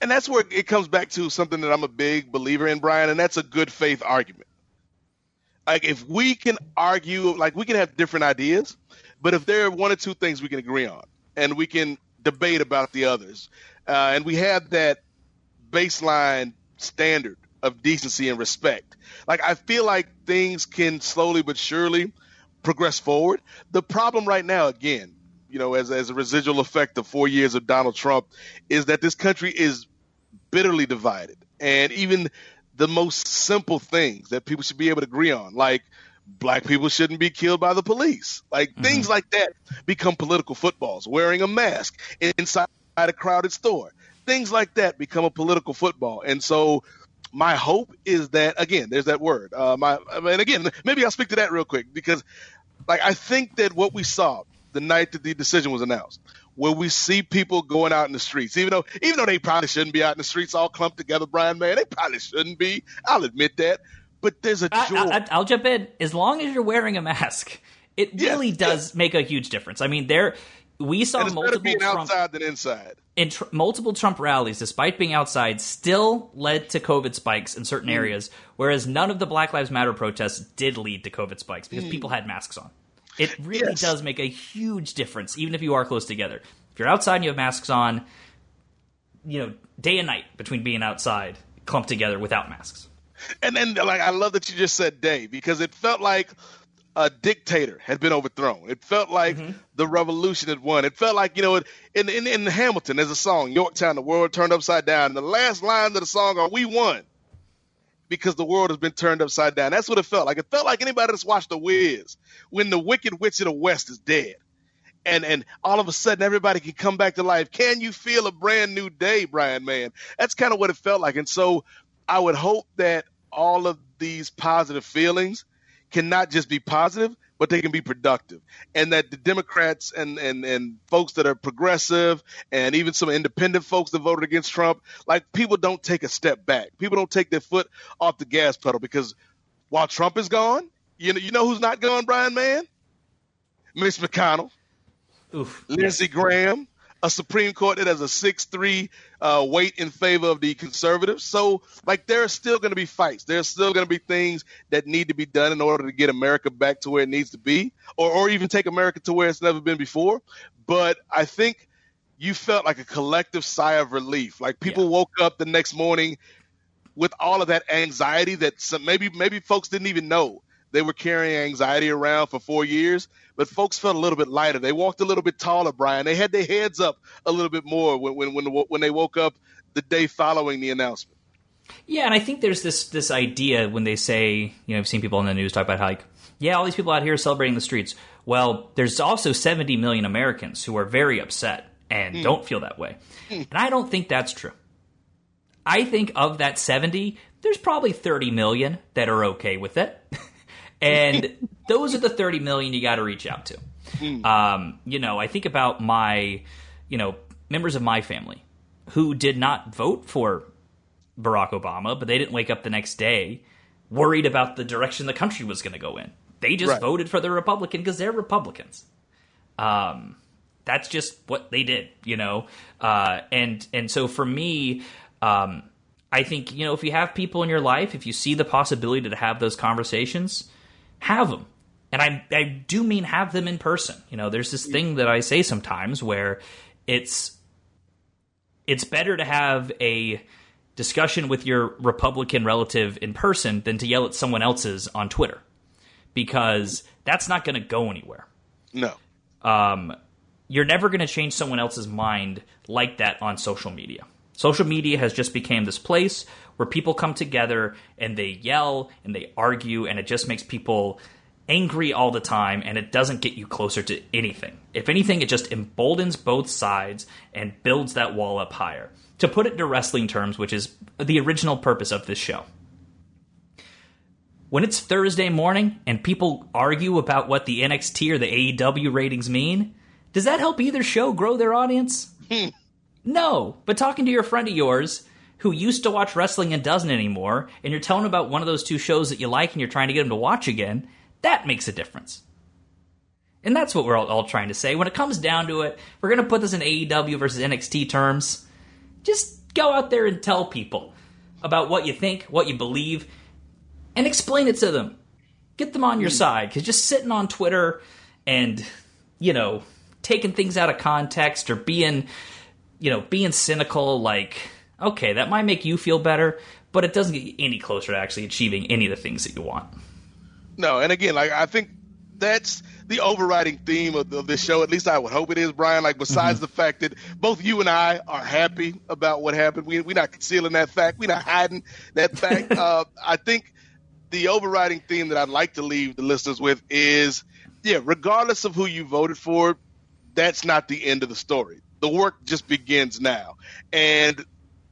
And that's where it comes back to something that I'm a big believer in, Brian, and that's a good faith argument. Like if we can argue, like we can have different ideas, but if there are one or two things we can agree on, and we can debate about the others, uh, and we have that baseline standard of decency and respect, like I feel like things can slowly but surely progress forward. The problem right now, again, you know, as as a residual effect of four years of Donald Trump, is that this country is bitterly divided, and even the most simple things that people should be able to agree on, like black people shouldn't be killed by the police, like mm-hmm. things like that, become political footballs. Wearing a mask inside a crowded store, things like that become a political football, and so my hope is that again, there's that word. Uh, my, I mean, again, maybe I'll speak to that real quick because, like, I think that what we saw the night that the decision was announced, where we see people going out in the streets, even though even though they probably shouldn't be out in the streets all clumped together, Brian, man, they probably shouldn't be. I'll admit that, but there's a joy. I, will jump in. As long as you're wearing a mask, it really does make a huge difference. I mean, there we saw and it's better multiple being Trump outside than inside. In tr- multiple Trump rallies, despite being outside, still led to COVID spikes in certain Mm. areas, whereas none of the Black Lives Matter protests did lead to COVID spikes because Mm. people had masks on. It really does make a huge difference, even if you are close together. If you're outside and you have masks on, you know, day and night between being outside, clumped together without masks. And then, like, I love that you just said day because it felt like a dictator had been overthrown. It felt like mm-hmm. the revolution had won. It felt like, you know, in, in, in Hamilton, there's a song, Yorktown, the world turned upside down. And the last lines of the song are, We won because the world has been turned upside down. That's what it felt like. It felt like anybody that's watched The Wiz when the Wicked Witch of the West is dead. And and all of a sudden everybody can come back to life. Can you feel a brand new day, Brian man? That's kind of what it felt like. And so I would hope that all of these positive feelings can not just be positive, but they can be productive. And that the Democrats and, and, and folks that are progressive and even some independent folks that voted against Trump, like people don't take a step back. People don't take their foot off the gas pedal because while Trump is gone, you know, you know who's not gone, Brian Man? Mitch McConnell, Oof. Lindsey Graham, a Supreme Court that has a 6-3 uh, weight in favor of the conservatives. So, like, there are still going to be fights. There's still going to be things that need to be done in order to get America back to where it needs to be, or, or even take America to where it's never been before. But I think you felt like a collective sigh of relief. Like people woke up the next morning with all of that anxiety that some, maybe maybe folks didn't even know they were carrying anxiety around for four years, but folks felt a little bit lighter. They walked a little bit taller, Brian. They had their heads up a little bit more when when when, when they woke up the day following the announcement. Yeah, and I think there's this this idea when they say, you know, I've seen people in the news talk about how, like, yeah, all these people out here celebrating the streets. Well, there's also 70 million Americans who are very upset and Hmm. don't feel that way. And I don't think that's true. I think of that 70, there's probably 30 million that are okay with it. [LAUGHS] and those are the 30 million you got to reach out to. Um, you know, I think about my, you know, members of my family who did not vote for Barack Obama, but they didn't wake up the next day worried about the direction the country was going to go in. They just Right. voted for the Republican because they're Republicans. Um, that's just what they did, you know. Uh, and and so for me, um, I think, you know, if you have people in your life, if you see the possibility to have those conversations, have them. And I, I do mean have them in person. You know, there's this thing that I say sometimes where it's it's better to have a discussion with your Republican relative in person than to yell at someone else's on Twitter because that's not going to go anywhere. No. Um, you're never going to change someone else's mind like that on social media. Social media has just become this place where people come together and they yell and they argue, and it just makes people angry all the time and it doesn't get you closer to anything. If anything, it just emboldens both sides and builds that wall up higher. To put it into wrestling terms, which is the original purpose of this show. When it's Thursday morning and people argue about what the NXT or the AEW ratings mean, does that help either show grow their audience? Hmm. no, but talking to your friend of yours who used to watch wrestling and doesn't anymore, and you're telling about one of those two shows that you like and you're trying to get them to watch again, that makes a difference. And that's what we're all, all trying to say. When it comes down to it, we're going to put this in AEW versus NXT terms. Just go out there and tell people about what you think, what you believe, and explain it to them. Get them on your hmm. side. Because just sitting on Twitter and, you know, taking things out of context or being, you know, being cynical, like, okay, that might make you feel better, but it doesn't get you any closer to actually achieving any of the things that you want. No, and again, like I think that's the overriding theme of, of this show. At least I would hope it is, Brian. Like besides mm-hmm. the fact that both you and I are happy about what happened, we we're not concealing that fact. We're not hiding that fact. [LAUGHS] uh, I think the overriding theme that I'd like to leave the listeners with is, yeah, regardless of who you voted for, that's not the end of the story. The work just begins now, and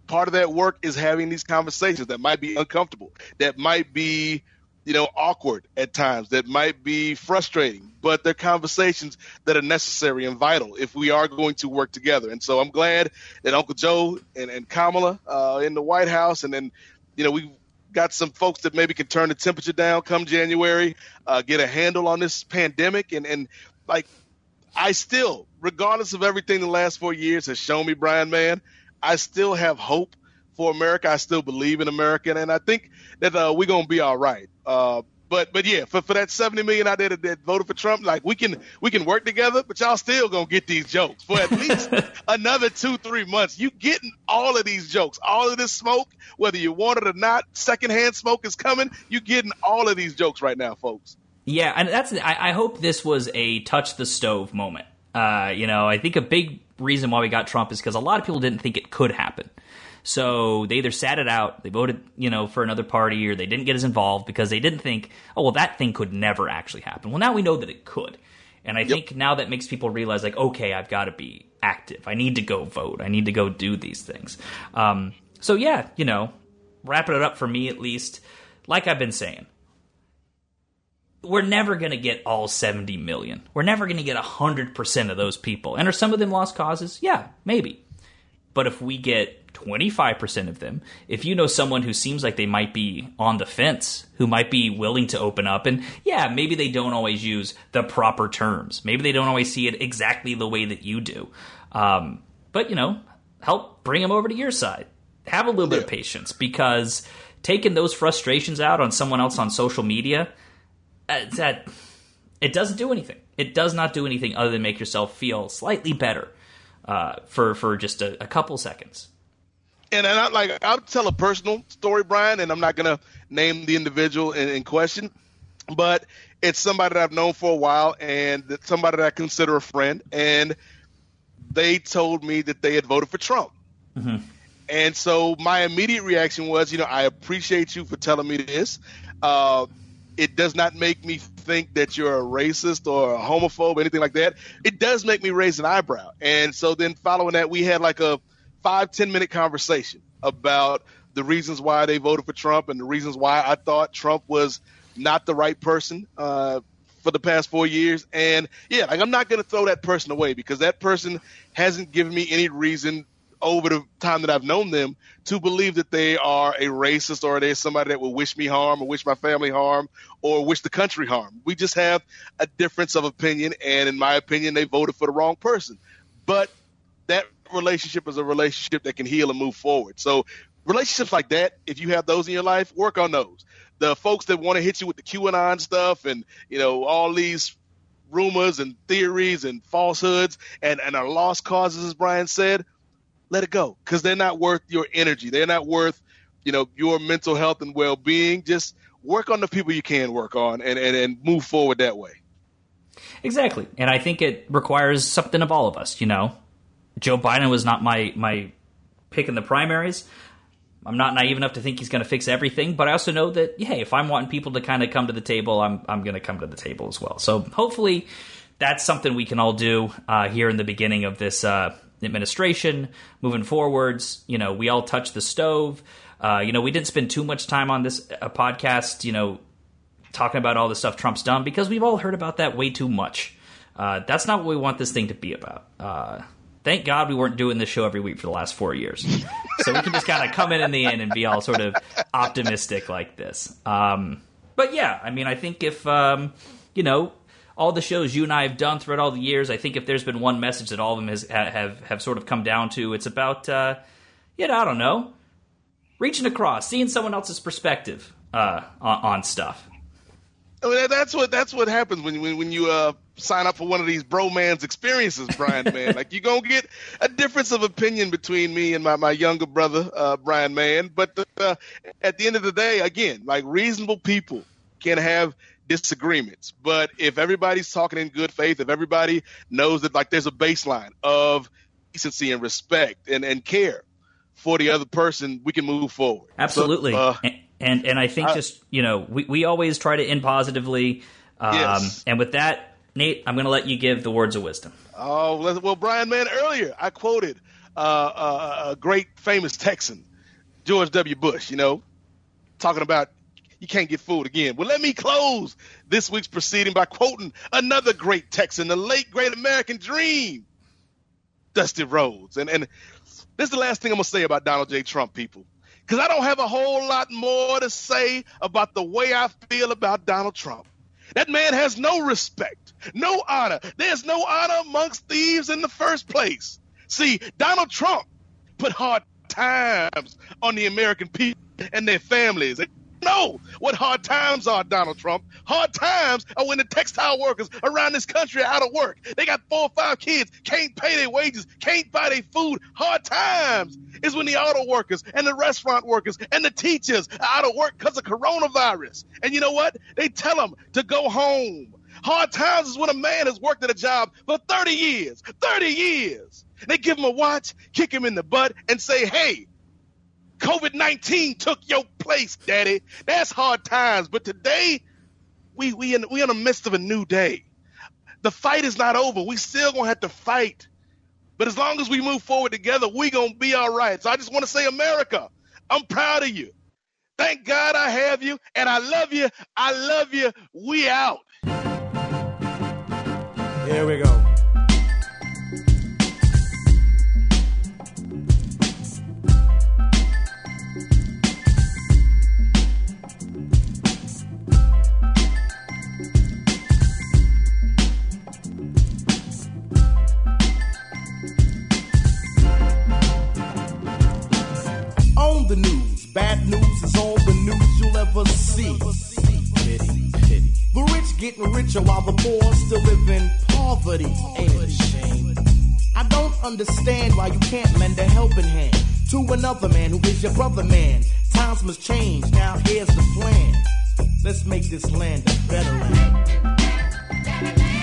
part of that work is having these conversations that might be uncomfortable, that might be you know, awkward at times, that might be frustrating, but they're conversations that are necessary and vital if we are going to work together. And so I'm glad that Uncle Joe and, and Kamala uh, in the White House, and then, you know, we've got some folks that maybe can turn the temperature down come January, uh, get a handle on this pandemic. And, and like, I still, regardless of everything the last four years has shown me, Brian, man, I still have hope for America. I still believe in America, and I think that uh, we're gonna be all right. Uh, but but yeah, for, for that seventy million out there that, that, voted for Trump, like we can we can work together, but y'all still gonna get these jokes for at least [LAUGHS] another two three months. You getting all of these jokes, all of this smoke, whether you want it or not. Secondhand smoke is coming. You getting all of these jokes right now, folks. Yeah, and that's I, I hope this was a touch the stove moment. Uh, you know, I think a big reason why we got Trump is because a lot of people didn't think it could happen. So they either sat it out, they voted, you know, for another party, or they didn't get as involved because they didn't think, oh, well, that thing could never actually happen. Well, now we know that it could. And I yep. think now that makes people realize, like, okay, I've got to be active. I need to go vote. I need to go do these things. Um, so, yeah, you know, wrapping it up for me at least, like I've been saying, we're never going to get all 70 million. We're never going to get 100% of those people. And are some of them lost causes? Yeah, maybe. But if we get 25% of them, if you know someone who seems like they might be on the fence, who might be willing to open up, and yeah, maybe they don't always use the proper terms. Maybe they don't always see it exactly the way that you do. Um, but, you know, help bring them over to your side. Have a little bit of patience because taking those frustrations out on someone else on social media, that it doesn't do anything. It does not do anything other than make yourself feel slightly better uh, for for just a, a couple seconds and, and I like I'll tell a personal story, Brian, and I'm not gonna name the individual in, in question, but it's somebody that I've known for a while and somebody that I consider a friend, and they told me that they had voted for Trump. Mm-hmm. And so my immediate reaction was, you know, I appreciate you for telling me this. Uh, it does not make me think that you're a racist or a homophobe, anything like that. It does make me raise an eyebrow. And so then following that, we had like a five ten minute conversation about the reasons why they voted for Trump and the reasons why I thought Trump was not the right person uh, for the past four years. And yeah, like I'm not going to throw that person away because that person hasn't given me any reason over the time that I've known them to believe that they are a racist or they're somebody that will wish me harm or wish my family harm or wish the country harm. We just have a difference of opinion. And in my opinion, they voted for the wrong person. But that relationship is a relationship that can heal and move forward. So relationships like that, if you have those in your life, work on those. The folks that want to hit you with the QAnon stuff and you know all these rumors and theories and falsehoods and and are lost causes, as Brian said, let it go because they're not worth your energy. They're not worth you know your mental health and well being. Just work on the people you can work on and, and and move forward that way. Exactly, and I think it requires something of all of us. You know, Joe Biden was not my my pick in the primaries. I'm not naive enough to think he's going to fix everything, but I also know that hey, if I'm wanting people to kind of come to the table, I'm I'm going to come to the table as well. So hopefully, that's something we can all do uh, here in the beginning of this uh, administration, moving forwards. You know, we all touch the stove. Uh, you know, we didn't spend too much time on this uh, podcast. You know, talking about all the stuff Trump's done because we've all heard about that way too much. Uh, that's not what we want this thing to be about. Uh, thank God we weren't doing this show every week for the last four years. [LAUGHS] so we can just kind of come in in the end and be all sort of optimistic like this. Um, but yeah, I mean, I think if, um, you know, all the shows you and I have done throughout all the years, I think if there's been one message that all of them has, have, have sort of come down to, it's about, uh, you know, I don't know, reaching across, seeing someone else's perspective uh, on, on stuff. I mean, that's what that's what happens when when when you uh, sign up for one of these bromance experiences, Brian. Man, [LAUGHS] like you're gonna get a difference of opinion between me and my my younger brother, uh, Brian. Man, but uh, at the end of the day, again, like reasonable people can have disagreements, but if everybody's talking in good faith, if everybody knows that like there's a baseline of decency and respect and and care for the other person, we can move forward. Absolutely. So, uh, and and I think just you know we, we always try to end positively. Um, yes. And with that, Nate, I'm going to let you give the words of wisdom. Oh well, Brian, man, earlier I quoted uh, uh, a great famous Texan, George W. Bush. You know, talking about you can't get fooled again. Well, let me close this week's proceeding by quoting another great Texan, the late great American dream, Dusty Rhodes. And and this is the last thing I'm gonna say about Donald J. Trump, people because I don't have a whole lot more to say about the way I feel about Donald Trump. That man has no respect, no honor. There's no honor amongst thieves in the first place. See, Donald Trump put hard times on the American people and their families know what hard times are, Donald Trump. Hard times are when the textile workers around this country are out of work. They got four or five kids, can't pay their wages, can't buy their food. Hard times is when the auto workers and the restaurant workers and the teachers are out of work because of coronavirus. And you know what? They tell them to go home. Hard times is when a man has worked at a job for 30 years. 30 years. They give him a watch, kick him in the butt, and say, hey, COVID 19 took your place, Daddy. That's hard times. But today, we, we, in, we in the midst of a new day. The fight is not over. We still gonna have to fight. But as long as we move forward together, we gonna be all right. So I just want to say, America, I'm proud of you. Thank God I have you, and I love you. I love you. We out. Here we go. It a shame? I don't understand why you can't lend a helping hand to another man who is your brother man. Times must change. Now here's the plan. Let's make this land a better land.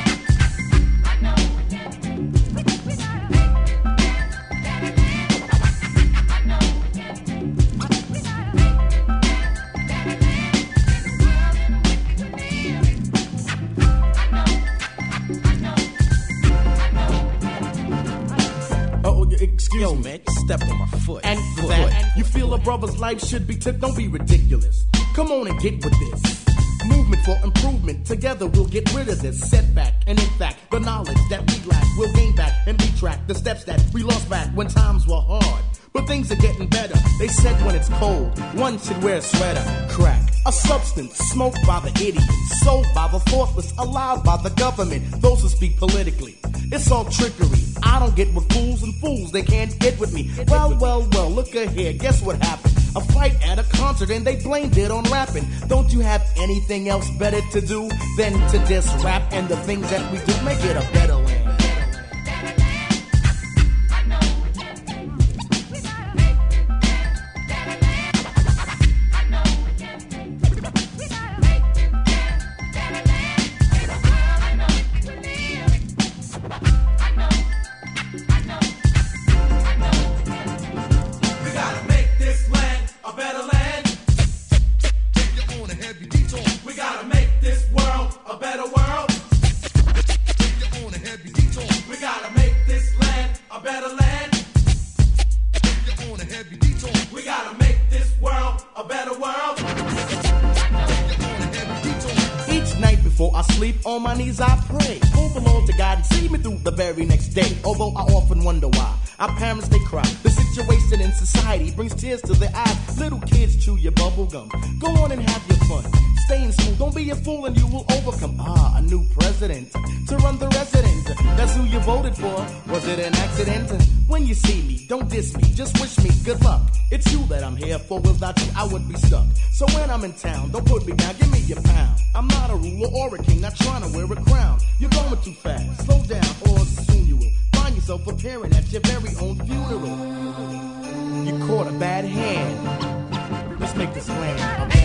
Yo, man, you stepped on my foot. And foot. that, you feel a brother's life should be took. Don't be ridiculous. Come on and get with this. Movement for improvement. Together we'll get rid of this setback. And in fact, the knowledge that we lack, we'll gain back and retract the steps that we lost back when times were hard. But things are getting better. They said when it's cold, one should wear a sweater. Crack. A substance smoked by the idiots, sold by the thoughtless, allowed by the government, those who speak politically. It's all trickery. I don't get with fools and fools, they can't get with me. Well, well, well, look ahead. Guess what happened? a fight at a concert and they blamed it on rapping. Don't you have anything else better to do than to diss rap and the things that we do? Make it a better land. Society brings tears to their eyes. Little kids chew your bubble gum. Go on and have your fun. Stay in school, don't be a fool and you will overcome. Ah, a new president to run the resident. That's who you voted for. Was it an accident? When you see me, don't diss me, just wish me good luck. It's you that I'm here for. Without you, I would be stuck. So when I'm in town, don't put me down, give me your pound. I'm not a ruler or a king, not trying to wear a crown. You're going too fast. Slow down, or soon you will find yourself preparing at your very own funeral. You caught a bad hand. Let's make this land